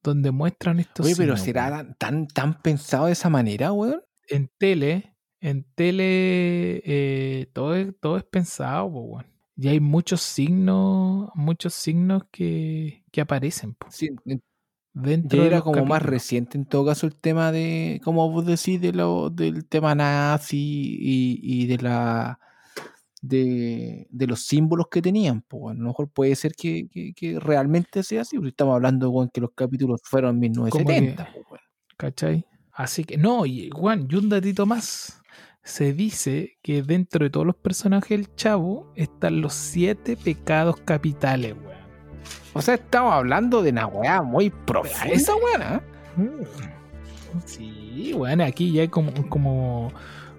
donde muestran estos Oye, pero signos, ¿será weón. tan, tan, pensado de esa manera, güey? en tele, en tele eh, todo, es, todo es pensado, weón. Y hay muchos signos, muchos signos que, que aparecen po, Sí, dentro era como más reciente en todo caso el tema de, como vos decís, de lo, del tema nazi y, y de la de, de los símbolos que tenían. Pues, a lo mejor puede ser que, que- que realmente sea así, porque estamos hablando weón, que los capítulos fueron en 1970. pues, weón. ¿Cachai? Así que, no, y Juan, y un datito más. Se dice que dentro de todos los personajes del Chavo están los siete pecados capitales, weón. O sea, estamos hablando de una weá muy profunda, esa weón. Mm. Sí, bueno, aquí ya hay como, como,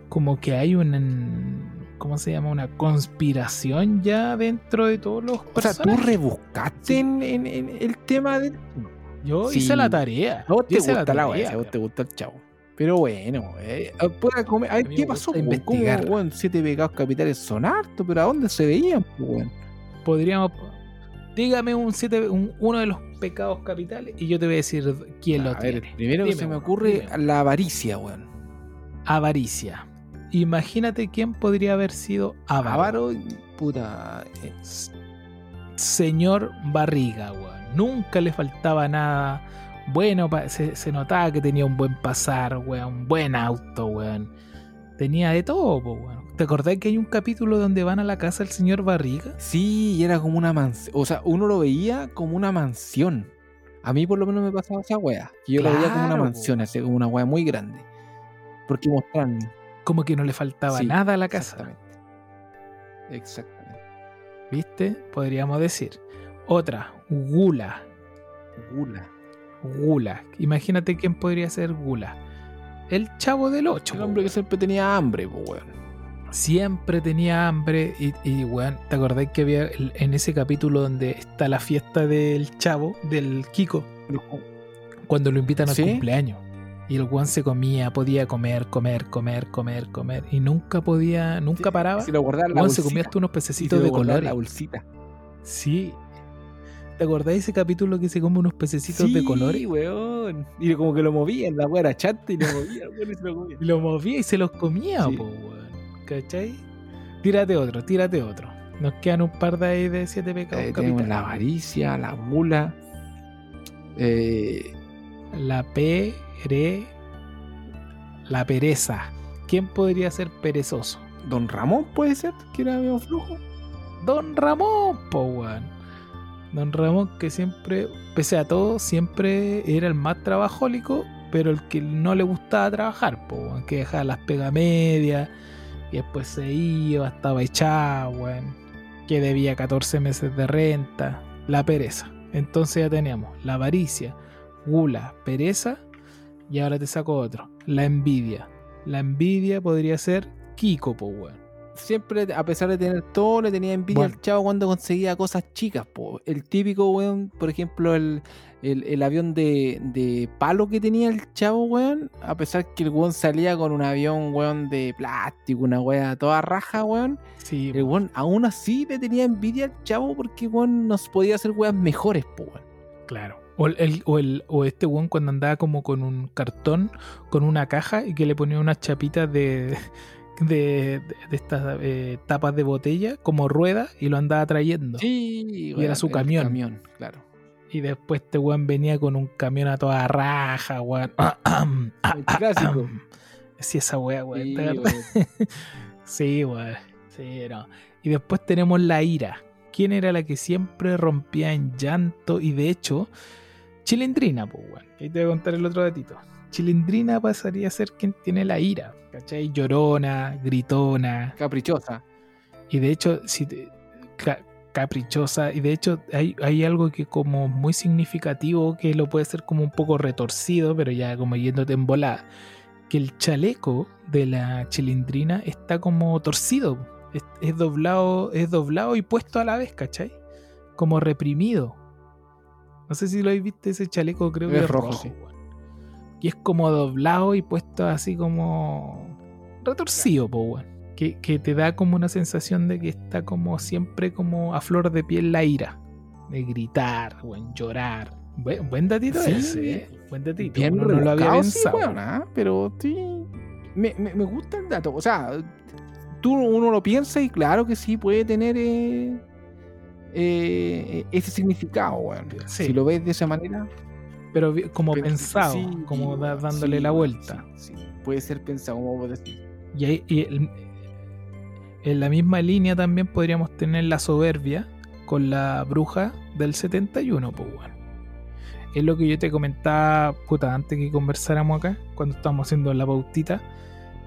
como que hay un, ¿cómo se llama? Una conspiración ya dentro de todos los O sea, tú rebuscaste en, en- en el tema del... Yo Sí. hice la tarea. Vos te gusta la tarea, weá, a vos te gusta el chavo. Pero bueno, eh, ah, comer- a ver, ¿qué pasó? ¿Cómo, weón, siete pecados capitales son hartos, pero ¿a dónde se veían? weón? Podríamos. Dígame un siete, un- uno de los pecados capitales y yo te voy a decir quién lo A ver, tiene. primero que Dime, se me ocurre dime. la avaricia, weón. Avaricia. Imagínate quién podría haber sido avaro. Avaro, puta. eh, señor Barriga, weón. Nunca le faltaba nada. Bueno, se, se notaba que tenía un buen pasar, weón. Un buen auto, weón. Tenía de todo, weón. ¿Te acordás que hay un capítulo donde van a la casa del señor Barriga? Sí, y era como una mansión. O sea, uno lo veía como una mansión. A mí por lo menos me pasaba esa wea. Que yo lo veía como una Claro, mansión, así como una wea muy grande. Porque mostraron. Como que no le faltaba Sí, nada a la casa. Exactamente. Exactamente. ¿Viste? Podríamos decir. Otra, Gula. Gula. Gula. Imagínate quién podría ser Gula. El chavo del 8. El hombre que siempre tenía hambre, pues, weón. Siempre tenía hambre y, y weón, ¿te acordás que había en ese capítulo donde está la fiesta del chavo, del Kiko, cuando lo invitan al ¿Sí? cumpleaños? Y el weón se comía, podía comer, comer, comer, comer, comer y nunca podía, nunca paraba. Se lo guardaba la Weón se bolsita. comía hasta unos pececitos lo de colores. la bolsita. Sí. ¿Te acordás de ese capítulo que se come unos pececitos de colores? weón. Y como que lo movía, la weá era chata y lo movía, weón, y se lo comía. (laughs) Y lo movía y se los comía, Sí. po, weón. ¿Cachai? Tírate otro, tírate otro. Nos quedan un par de ahí de siete pecados Eh, tenemos la avaricia, la gula. Eh, La pere. La pereza. ¿Quién podría ser perezoso? Don Ramón puede ser, que era medio flojo. Don Ramón, po, weón. Don Ramón que siempre, pese a todo, siempre era el más trabajólico, pero el que no le gustaba trabajar, po, weón, que dejaba las pegas medias y después se iba, estaba echado, weón, que debía 14 meses de renta, la pereza. Entonces ya tenemos la avaricia, gula, pereza y ahora te saco otro, la envidia. La envidia podría ser Kiko, po, weón. Siempre, a pesar de tener todo, le tenía envidia Bueno. al chavo cuando conseguía cosas chicas. Po. El típico, weón, por ejemplo, el, el, el avión de, de palo que tenía el chavo, weón. A pesar que el weón salía con un avión, weón, de plástico, una weá toda raja, weón. Sí, El weón aún así le tenía envidia al chavo porque, weón, nos podía hacer weas mejores, po, weón. Claro. O, el, o, el- o este weón cuando andaba como con un cartón, con una caja y que le ponía unas chapitas de, (laughs) de, de- de estas eh, tapas de botella como rueda y lo andaba trayendo. Sí, Y era su camión. camión, claro. Y después este weón venía con un camión a toda raja, weón. (coughs) El clásico. Sí, esa weá, weón. Sí, weón. (laughs) Sí, weón. Sí, no. Y después tenemos la ira. ¿Quién era la que siempre rompía en llanto? Y de hecho, Chilindrina, pues, weón. Ahí te voy a contar el otro datito. Chilindrina pasaría a ser quien tiene la ira, ¿cachai? Llorona, gritona. Caprichosa. Y de hecho, si te- caprichosa. Y de hecho, hay, hay algo que como muy significativo, que lo puede ser como un poco retorcido, pero ya como yéndote en volada. Que el chaleco de la chilindrina está como torcido. Es, es doblado, es doblado y puesto a la vez, ¿cachai? Como reprimido. No sé si lo habéis visto ese chaleco, creo que Es rojo, rojo. sí. weón. Y es como doblado y puesto así como retorcido, weón. Que, que te da como una sensación de que está como siempre como a flor de piel la ira. De gritar, weón, llorar. Buen, buen datito Sí. ese, ¿eh? Buen datito. Bien Uno no lo había rebuscado, sí, pensado. weón, ah, pero sí. Me, me- me gusta el dato. O sea, tú uno lo piensa y claro que sí puede tener eh, eh, ese significado. Sí. Si lo ves de esa manera. Pero como pero pensado, sí, como da- dándole la vuelta. Puede ser pensado, como vos decís. Y, ahí- y el- en la misma línea también podríamos tener la soberbia con la bruja del 71, pues bueno. Es lo que yo te comentaba, puta, antes que conversáramos acá, cuando estábamos haciendo la pautita,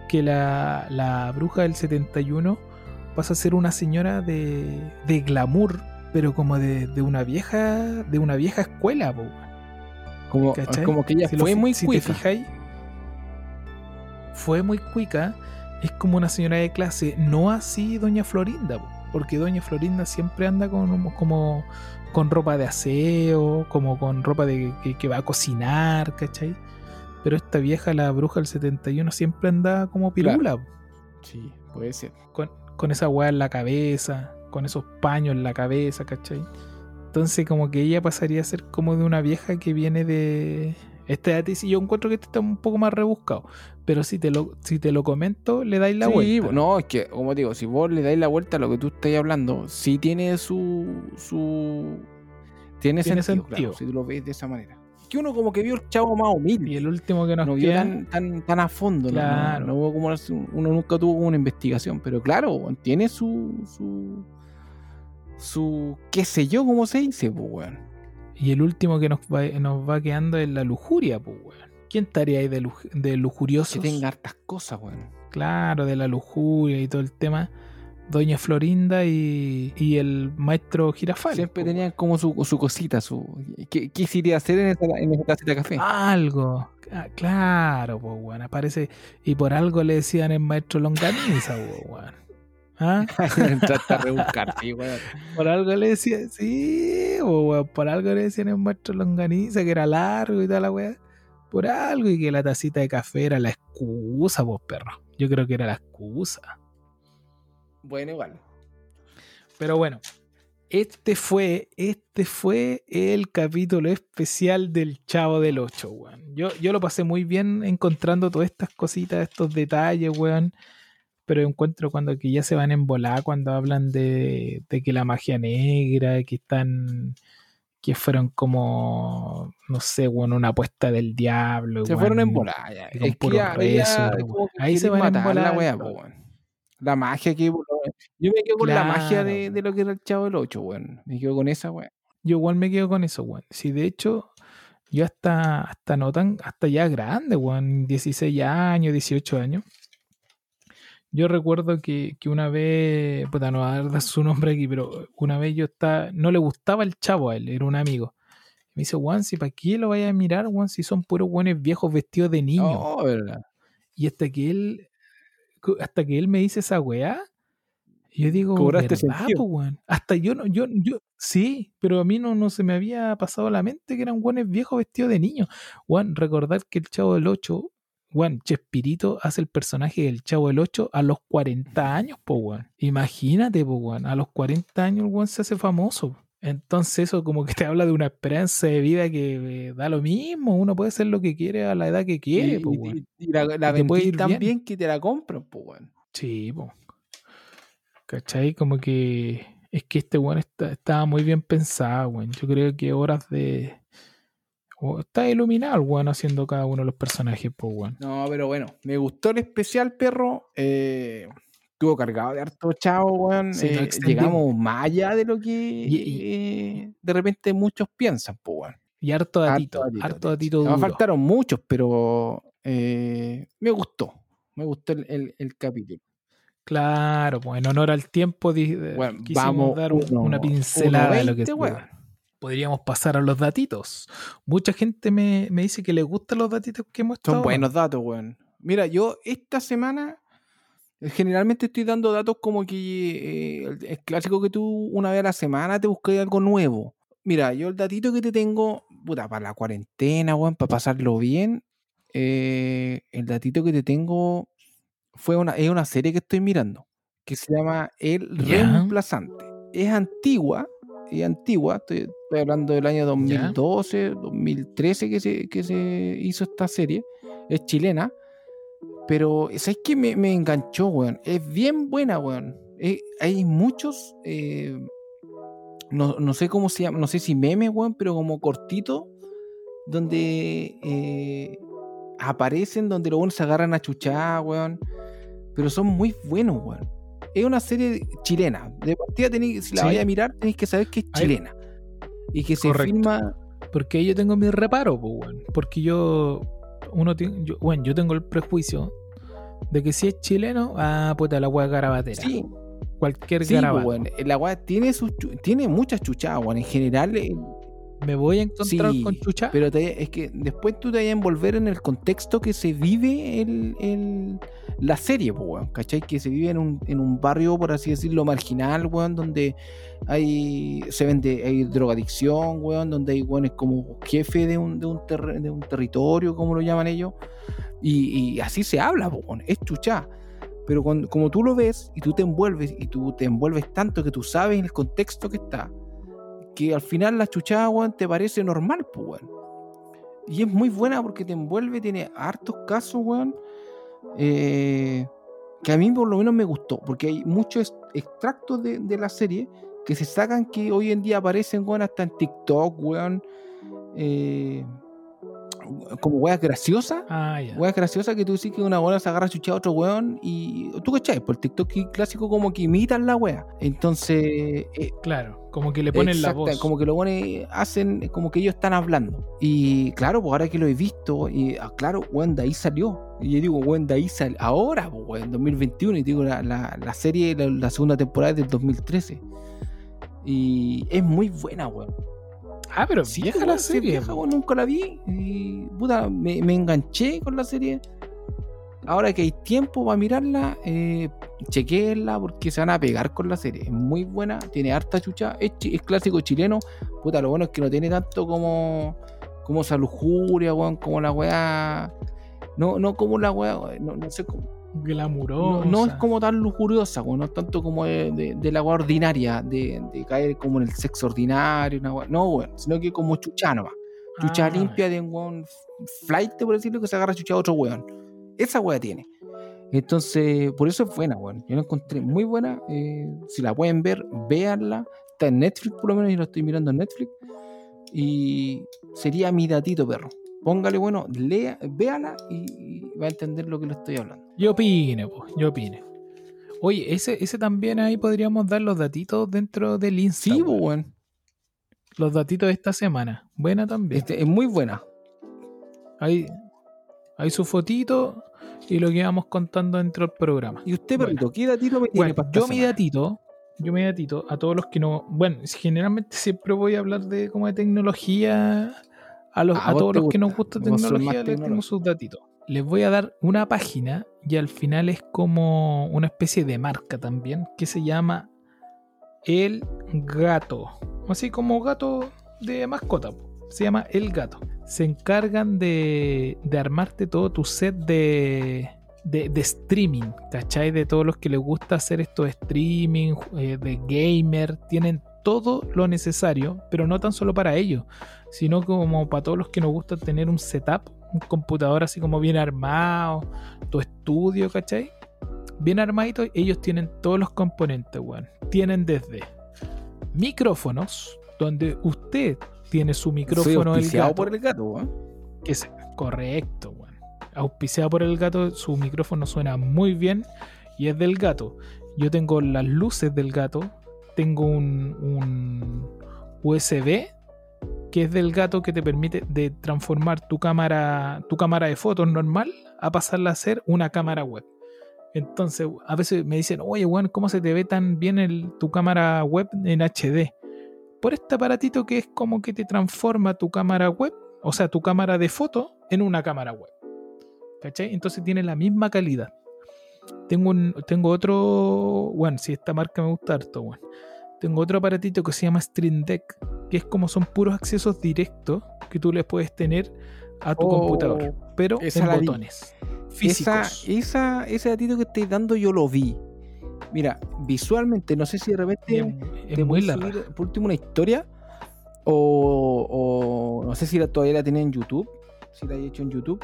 que la, la bruja del 71 pasa a ser una señora de, de glamour, pero como de, de una vieja de una vieja escuela, pues bueno. Como, como que ella Si lo fue fi- muy si cuica. te fijáis, fue muy cuica. Es como una señora de clase, no así Doña Florinda, po, porque Doña Florinda siempre anda con como con ropa de aseo, como con ropa de que, que va a cocinar, ¿cachai? Pero esta vieja, la bruja del 71, siempre anda como pirula, Sí, puede ser. con, con esa weá en la cabeza, con esos paños en la cabeza, ¿cachai? Entonces como que ella pasaría a ser como de una vieja que viene de... Este dato sí, yo encuentro que este está un poco más rebuscado, pero si te lo, si te lo comento, le dais la sí, vuelta. no, es que, como digo, si vos le dais la vuelta a lo que tú estás hablando, sí tiene su. su tiene, Tiene sentido, sentido. claro, si tú lo ves de esa manera. Que uno como que vio el chavo más humilde. Y el último que nos no vio tan, tan, tan a fondo. Claro. no, no como uno nunca tuvo como una investigación, pero claro, tiene su su su qué sé yo, cómo se dice, pues weón. Y el último que nos va, nos va quedando es la lujuria, pues, weón. ¿Quién estaría ahí de, luj- de lujuriosos? Que tenga hartas cosas, weón. Claro, de la lujuria y todo el tema. Doña Florinda y, y el maestro Girafales. Siempre po, tenían como su, su cosita, su ¿qué, qué se iría a hacer en esa, en esa tacita de café? Algo. Ah, Claro, pues, weón. Aparece. Y por algo le decían el maestro Longaniza, (laughs) weón. ¿Ah? (laughs) Entraste a rebuscar, sí, weón. Por algo le decían. Sí, weón. Por algo le decían el maestro Longaniza que era largo y toda la weá. Por algo. Y que la tacita de café era la excusa, pues, perro. Yo creo que era la excusa. Bueno, igual. Pero bueno, este fue, este fue el capítulo especial del Chavo del 8, weón. Yo, yo lo pasé muy bien encontrando todas estas cositas, estos detalles, weón. Pero encuentro cuando que ya se van en volar, cuando hablan de, de que la magia negra, que están que fueron como, no sé, weón, una apuesta del diablo. Se fueron en bola. con puro rezo, Ahí se van a matar la embolar, wea, po, weón. La magia que. Yo me quedo con la magia de, de lo que era el Chavo del 8, weón. Me quedo con esa, weón. Yo igual me quedo con eso, weón. Si de hecho, yo hasta, hasta no tan, hasta ya grande, weón, 16 años, 18 años. Yo recuerdo que, que una vez, puta, no voy a dar (laughs) su nombre aquí, pero una vez yo estaba, no le gustaba el chavo a él, era un amigo. Me dice, Juan, si para qué lo vaya a mirar, Juan, si son puros buenos viejos vestidos de niño. Oh, verdad. Y hasta que él, hasta que él me dice esa weá, yo digo, Cobraste ¿verdad, sentido. weón? Hasta yo no, yo, yo, sí, pero a mí no, no se me había pasado a la mente que eran buenos viejos vestidos de niño. Juan, recordar que el Chavo del 8, Juan, Chespirito hace el personaje del Chavo del 8 a los 40 años, po, weón. Imagínate, po, weón, a los 40 años el weón se hace famoso. Entonces eso como que te habla de una esperanza de vida que eh, da lo mismo, uno puede hacer lo que quiere a la edad que quiere, Y, po, y- weón. y la, la te puede ir tan bien. que te la compran, pues, weón. Sí, po. ¿Cachai? Como que es que este weón está- estaba muy bien pensado, weón. Yo creo que horas de. Está iluminado el weón haciendo cada uno de los personajes, pues, weón. No, pero bueno, me gustó el especial, perro. Eh, estuvo cargado de harto chavo, weón. Sí, Eh, llegamos más allá de lo que Y- y- eh, de repente muchos piensan, pues, weón. Y harto datito, datito, harto datito. Me faltaron muchos, pero eh, me gustó. Me gustó el, el- el capítulo. Claro, pues en honor al tiempo Bueno, quisimos vamos dar un- uno- una pincelada de lo que 1.20, weón. Podríamos pasar a los datitos. Mucha gente me, me dice que le gustan los datitos que hemos Son estado buenos datos, weón. Mira, yo esta semana eh, generalmente estoy dando datos como que eh, es clásico que tú una vez a la semana te buscas algo nuevo. Mira, yo el datito que te tengo, puta, para la cuarentena, weón, para pasarlo bien, eh, el datito que te tengo fue una, es una serie que estoy mirando, que se llama El. Reemplazante. Es antigua, es antigua, estoy, estoy hablando del año 2012, 2013 que se, que se hizo esta serie, es chilena, pero ¿sabes qué? Me, me enganchó, weón. Es bien buena, weón. Eh, hay muchos, eh, no, no sé cómo se llama, no sé si memes, weón, pero como cortito, donde eh, aparecen, donde los buenos se agarran a chuchar, weón. Pero son muy buenos, weón. Es una serie chilena. De partida, tenéis, si la Sí. vais a mirar, tenéis que saber que es Ahí- chilena. Y que se filma. Porque ahí yo tengo mi reparo, pues, weón. Porque yo, uno yo, bueno, yo tengo el prejuicio de que si es chileno, ah, puta, la weá garabatera. Sí, Cualquier sí, pues. La weá tiene, sus tiene muchas chuchadas. En general, Me voy a encontrar Sí, con chucha. Pero te- es que después tú te vas a envolver en el contexto que se vive el, el- la serie, weón, ¿cachai? Que se vive en un, en un barrio, por así decirlo, marginal, weón, donde hay se vende, hay drogadicción, weón, donde hay weones como jefe de un, de un, de un territorio, como lo llaman ellos, y, y así se habla, weón, es chuchá. Pero cuando- como tú lo ves y tú te envuelves y tú te envuelves tanto que tú sabes en el contexto que está, que al final la chuchada, weón, te parece normal, pues. Y es muy buena porque te envuelve, tiene hartos casos, weón, eh, que a mí por lo menos me gustó, porque hay muchos extractos de, de la serie que se sacan que hoy en día aparecen, weón, hasta en TikTok, weón, eh, como weas graciosas. Ah. Weas graciosas que tú decís que una weá se agarra a chuchar a otro weón y tú cachai, por el TikTok clásico como que imitan la wea. Entonces, eh, Claro, como que le ponen la Exacta, voz. Como que lo ponen, hacen como que ellos están hablando. Y claro, pues ahora que lo he visto, y ah, claro, weón, de ahí salió. Y yo digo, weón, de ahí salió. Ahora, pues, weón, 2021. Y digo, la, la, la serie, la, la segunda temporada es del 2013. Y es muy buena, weón. Ah, pero Sí, vieja weón, la serie. vieja, weón, nunca la vi. Y puta, me, me enganché con la serie. Ahora que hay tiempo para mirarla, eh, chequéenla porque se van a pegar con la serie. Es muy buena, tiene harta chucha, es clásico chileno. Puta, lo bueno es que no tiene tanto como, como esa lujuria, weón, como la weá. No, no como la weá, no, no sé cómo. Glamurosa. no es como tan lujuriosa, no es tanto como de, de- de la weá ordinaria, de, de caer como en el sexo ordinario, una no, weón, sino que como chucha nomás. Chucha Ah, limpia de un weón flight, por decirlo, que se agarra chucha a otro weón. Esa weá tiene. Entonces, por eso es buena, weón. Yo la encontré muy buena. eh, si la pueden ver, véanla. Está en Netflix, por lo menos, y lo estoy mirando en Netflix. y sería mi datito, perro. Póngale bueno, lea, véala y, y va a entender lo que le estoy hablando. Yo opine, pues, yo opine. Oye, ese, ese también ahí podríamos dar los datitos dentro del Insta. Sí, pues, weón. weón. Los datitos de esta semana. Buena también. Este, es muy buena. Ahí, ahí su fotito y lo que íbamos contando dentro del programa. ¿Y usted, Bueno. perrito, qué datito me tiene Bueno, para esta yo mi datito, yo mi datito, a todos los que no. Bueno, generalmente siempre voy a hablar de como de tecnología. A, los, a vos todos los que nos gusta, tecnología, les tengo sus datitos. Les voy a dar una página y al final es como una especie de marca también que se llama El Gato. Así como gato de mascota. Se llama El Gato. Se encargan de, de armarte todo tu set de, de, de streaming, ¿cachai? De todos los que les gusta hacer estos streaming, eh, de gamer. Tienen todo lo necesario, pero no tan solo para ellos, sino como para todos los que nos gusta tener un setup, un computador así como bien armado, tu estudio, ¿cachai? Bien armadito, ellos tienen todos los componentes, weón. Tienen desde micrófonos, donde usted tiene su Soy micrófono el auspiciado gato, por el gato, weón. que es correcto, weón. Auspiciado por el gato, su micrófono suena muy bien y es del gato. Yo tengo las luces del gato, tengo un, USB que es del gato que te permite de transformar tu cámara, tu cámara de fotos normal a pasarla a ser una cámara web. Entonces, a veces me dicen, oye, weón, ¿cómo se te ve tan bien el- tu cámara web en HD? Por este aparatito que es como que te transforma tu cámara web, o sea, tu cámara de foto, en una cámara web. ¿Cachai? Entonces tiene la misma calidad. Tengo, un, tengo otro, bueno, si esta marca me gusta harto, bueno. Tengo otro aparatito que se llama Stream Deck, que es como son puros accesos directos que tú les puedes tener a tu Oh, computador, pero esa en vi. botones Esa, físicos. esa, ese datito que estáis dando yo lo vi. Mira, visualmente, no sé si de repente es, es te muy subir, por último una historia o, o no sé si la, todavía la tenía en YouTube, si la he hecho en YouTube,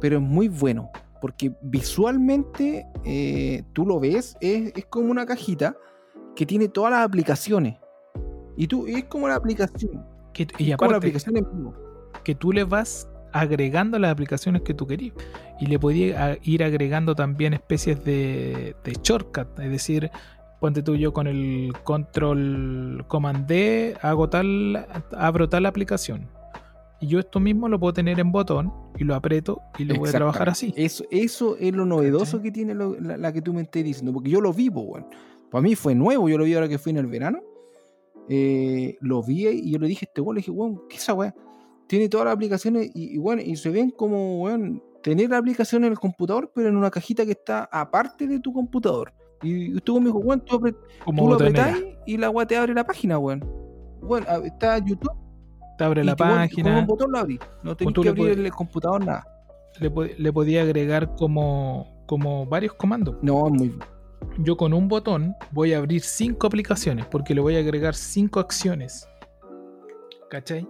pero es muy bueno porque visualmente eh, tú lo ves, es, es como una cajita que tiene todas las aplicaciones y tú es como la aplicación, Que- y aparte, aplicación en vivo. que tú le vas agregando las aplicaciones que tú querías. Y le podías ir agregando también especies de, de shortcut. Es decir, ponte tú yo con el control command D, hago tal, abro tal aplicación. Y yo esto mismo lo puedo tener en botón y lo aprieto y lo voy a trabajar así. Eso, eso es lo novedoso que tiene lo- la, la que tú me estás diciendo, porque yo lo vivo, weón. Para mí fue nuevo, yo lo vi ahora que fui en el verano. eh, lo vi y yo le dije a este weón, le dije, weón, ¿qué es esa weá? Tiene todas las aplicaciones y, y, weón, y se ven como, weón, tener la aplicación en el computador, pero en una cajita que está aparte de tu computador. Y usted me dijo, weón, tú, apre- Como tú lo apretáis y la weá te abre la página, weón. Bueno, ah, está YouTube Te abre y la weón, con página. un botón lo abrís. No tenés que abrir el computador, nada. Le, po- le podía agregar como, como varios comandos. No, muy yo con un botón voy a abrir cinco aplicaciones porque le voy a agregar cinco acciones. ¿Cachai?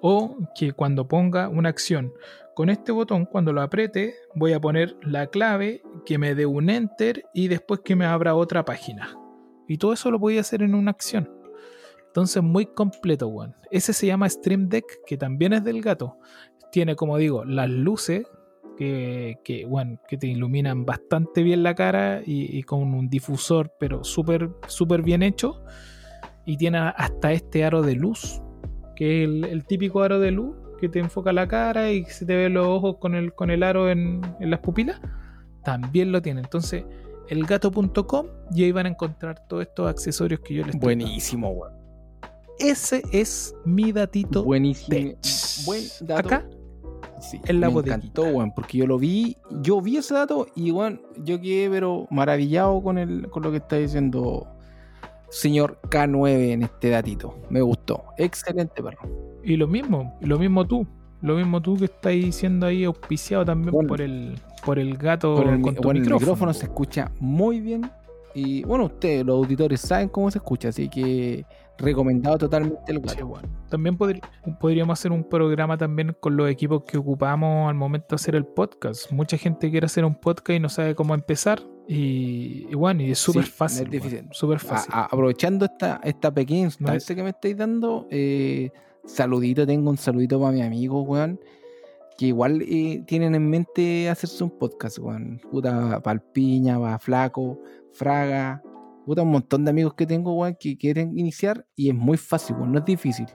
O que cuando ponga una acción con este botón, cuando lo apriete, voy a poner la clave que me dé un enter y después que me abra otra página. Y todo eso lo podía hacer en una acción. Entonces, muy completo, weón. Ese se llama Stream Deck, que también es del gato. Tiene, como digo, las luces que, que, bueno, que te iluminan bastante bien la cara y, con un difusor, pero súper súper bien hecho. Y tiene hasta este aro de luz, que es el, típico aro de luz que te enfoca la cara y se te ve los ojos con el, con el aro en, en las pupilas. También lo tiene. Entonces, elgato.com y ahí van a encontrar todos estos accesorios que yo les buenísimo, weón. Ese es mi datito. Buenísimo. tech. Buen dato. Acá Sí, en la me bodeguita. encantó, weón, porque yo lo vi, yo vi ese dato y, weón, yo quedé, pero maravillado con, el, con lo que está diciendo señor K9 en este datito. Me gustó. Excelente, perro. Y lo mismo, lo mismo tú. Lo mismo tú que estás siendo ahí auspiciado también Bueno. por el por el gato Con el, con tu bueno, el micrófono. micrófono se escucha muy bien. Y bueno, ustedes, los auditores, saben cómo se escucha, así que recomendado totalmente el Sí, gato. bueno. También podri- podríamos hacer un programa también con los equipos que ocupamos al momento de hacer el podcast. Mucha gente quiere hacer un podcast y no sabe cómo empezar. Y, y bueno, y es súper Sí, no fácil. es A- fácil. a- aprovechando esta, esta pequeña instancia que me estáis dando, eh, Saludito, tengo un saludito para mi amigo, weón. Que igual eh, tienen en mente hacerse un podcast, weón. Puta, Palpiña, va Flaco, Fraga. Puta, un montón de amigos que tengo, weón, que quieren iniciar y es muy fácil, weón, no es difícil.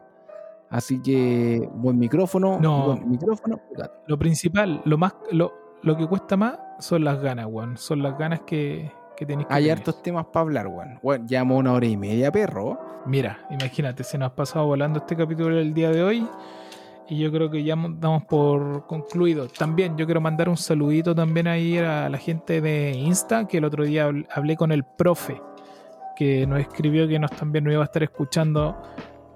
Así que, buen micrófono, No. buen micrófono. Lo principal, lo más, lo, lo que cuesta más son las ganas, weón. Son las ganas que, que tenéis que Hay tener. hartos temas para hablar, weón. Weón, llevamos una hora y media, perro. Mira, imagínate, se nos ha pasado volando este capítulo el día de hoy. Y yo creo que ya mo- damos por concluido. También yo quiero mandar un saludito también ahí a la gente de Insta, que el otro día habl- hablé con el profe, que nos escribió que nos también nos iba a estar escuchando.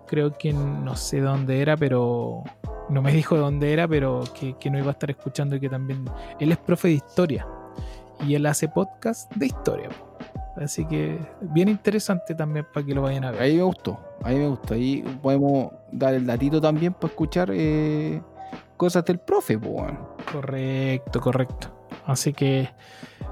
Creo que no sé dónde era, pero no me dijo dónde era, pero que, que nos iba a estar escuchando y que también él es profe de historia y él hace podcast de historia. Así que bien interesante también para que lo vayan a ver. Ahí me gustó, ahí me gustó. Ahí podemos dar el datito también para escuchar eh, cosas del profe, pues. Correcto, correcto. Así que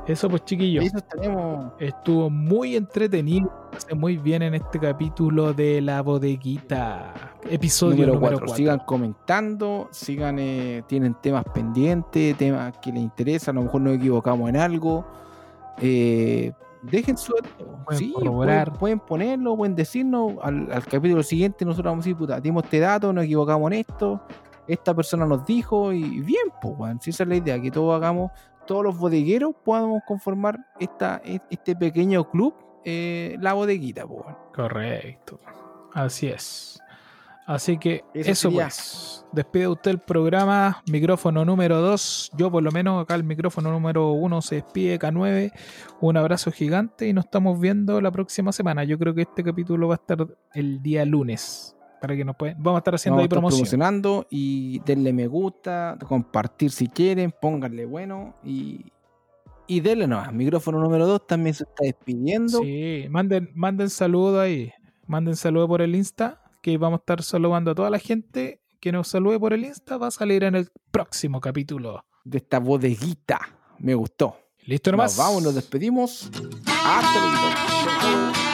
eso pues chiquillos. Eso tenemos. Estuvo muy entretenido. Hace muy bien en este capítulo de la bodeguita. Episodio Número número 4. 4. Sigan comentando, sigan, eh, tienen temas pendientes, temas que les interesan, a lo mejor nos equivocamos en algo. Eh, dejen su. Pueden sí, pueden, pueden ponerlo, pueden decirnos. Al, al capítulo siguiente, nosotros vamos a decir, puta, dimos este dato, nos equivocamos en esto. Esta persona nos dijo, y bien, pues, weón. Si esa es la idea, que todos hagamos, todos los bodegueros podamos conformar esta, este pequeño club, eh, la bodeguita, pues. Correcto. Así es. Así que Eso eso, pues. Despide usted el programa. Micrófono número 2. Yo por lo menos acá el micrófono número 1 se despide K9. Un abrazo gigante y nos estamos viendo la próxima semana. Yo creo que este capítulo va a estar el día lunes. Para que nos pueden. Vamos a estar haciendo Vamos ahí promoción. promocionando y denle me gusta, compartir si quieren, pónganle bueno y, y denle nomás. Micrófono número 2 también se está despidiendo. Sí, manden, manden saludos ahí. Manden saludos por el Insta. Que vamos a estar saludando a toda la gente que nos salude por el Insta. Va a salir en el próximo capítulo. de esta bodeguita. Me gustó. Listo nomás. Nos vamos, nos despedimos. Hasta luego.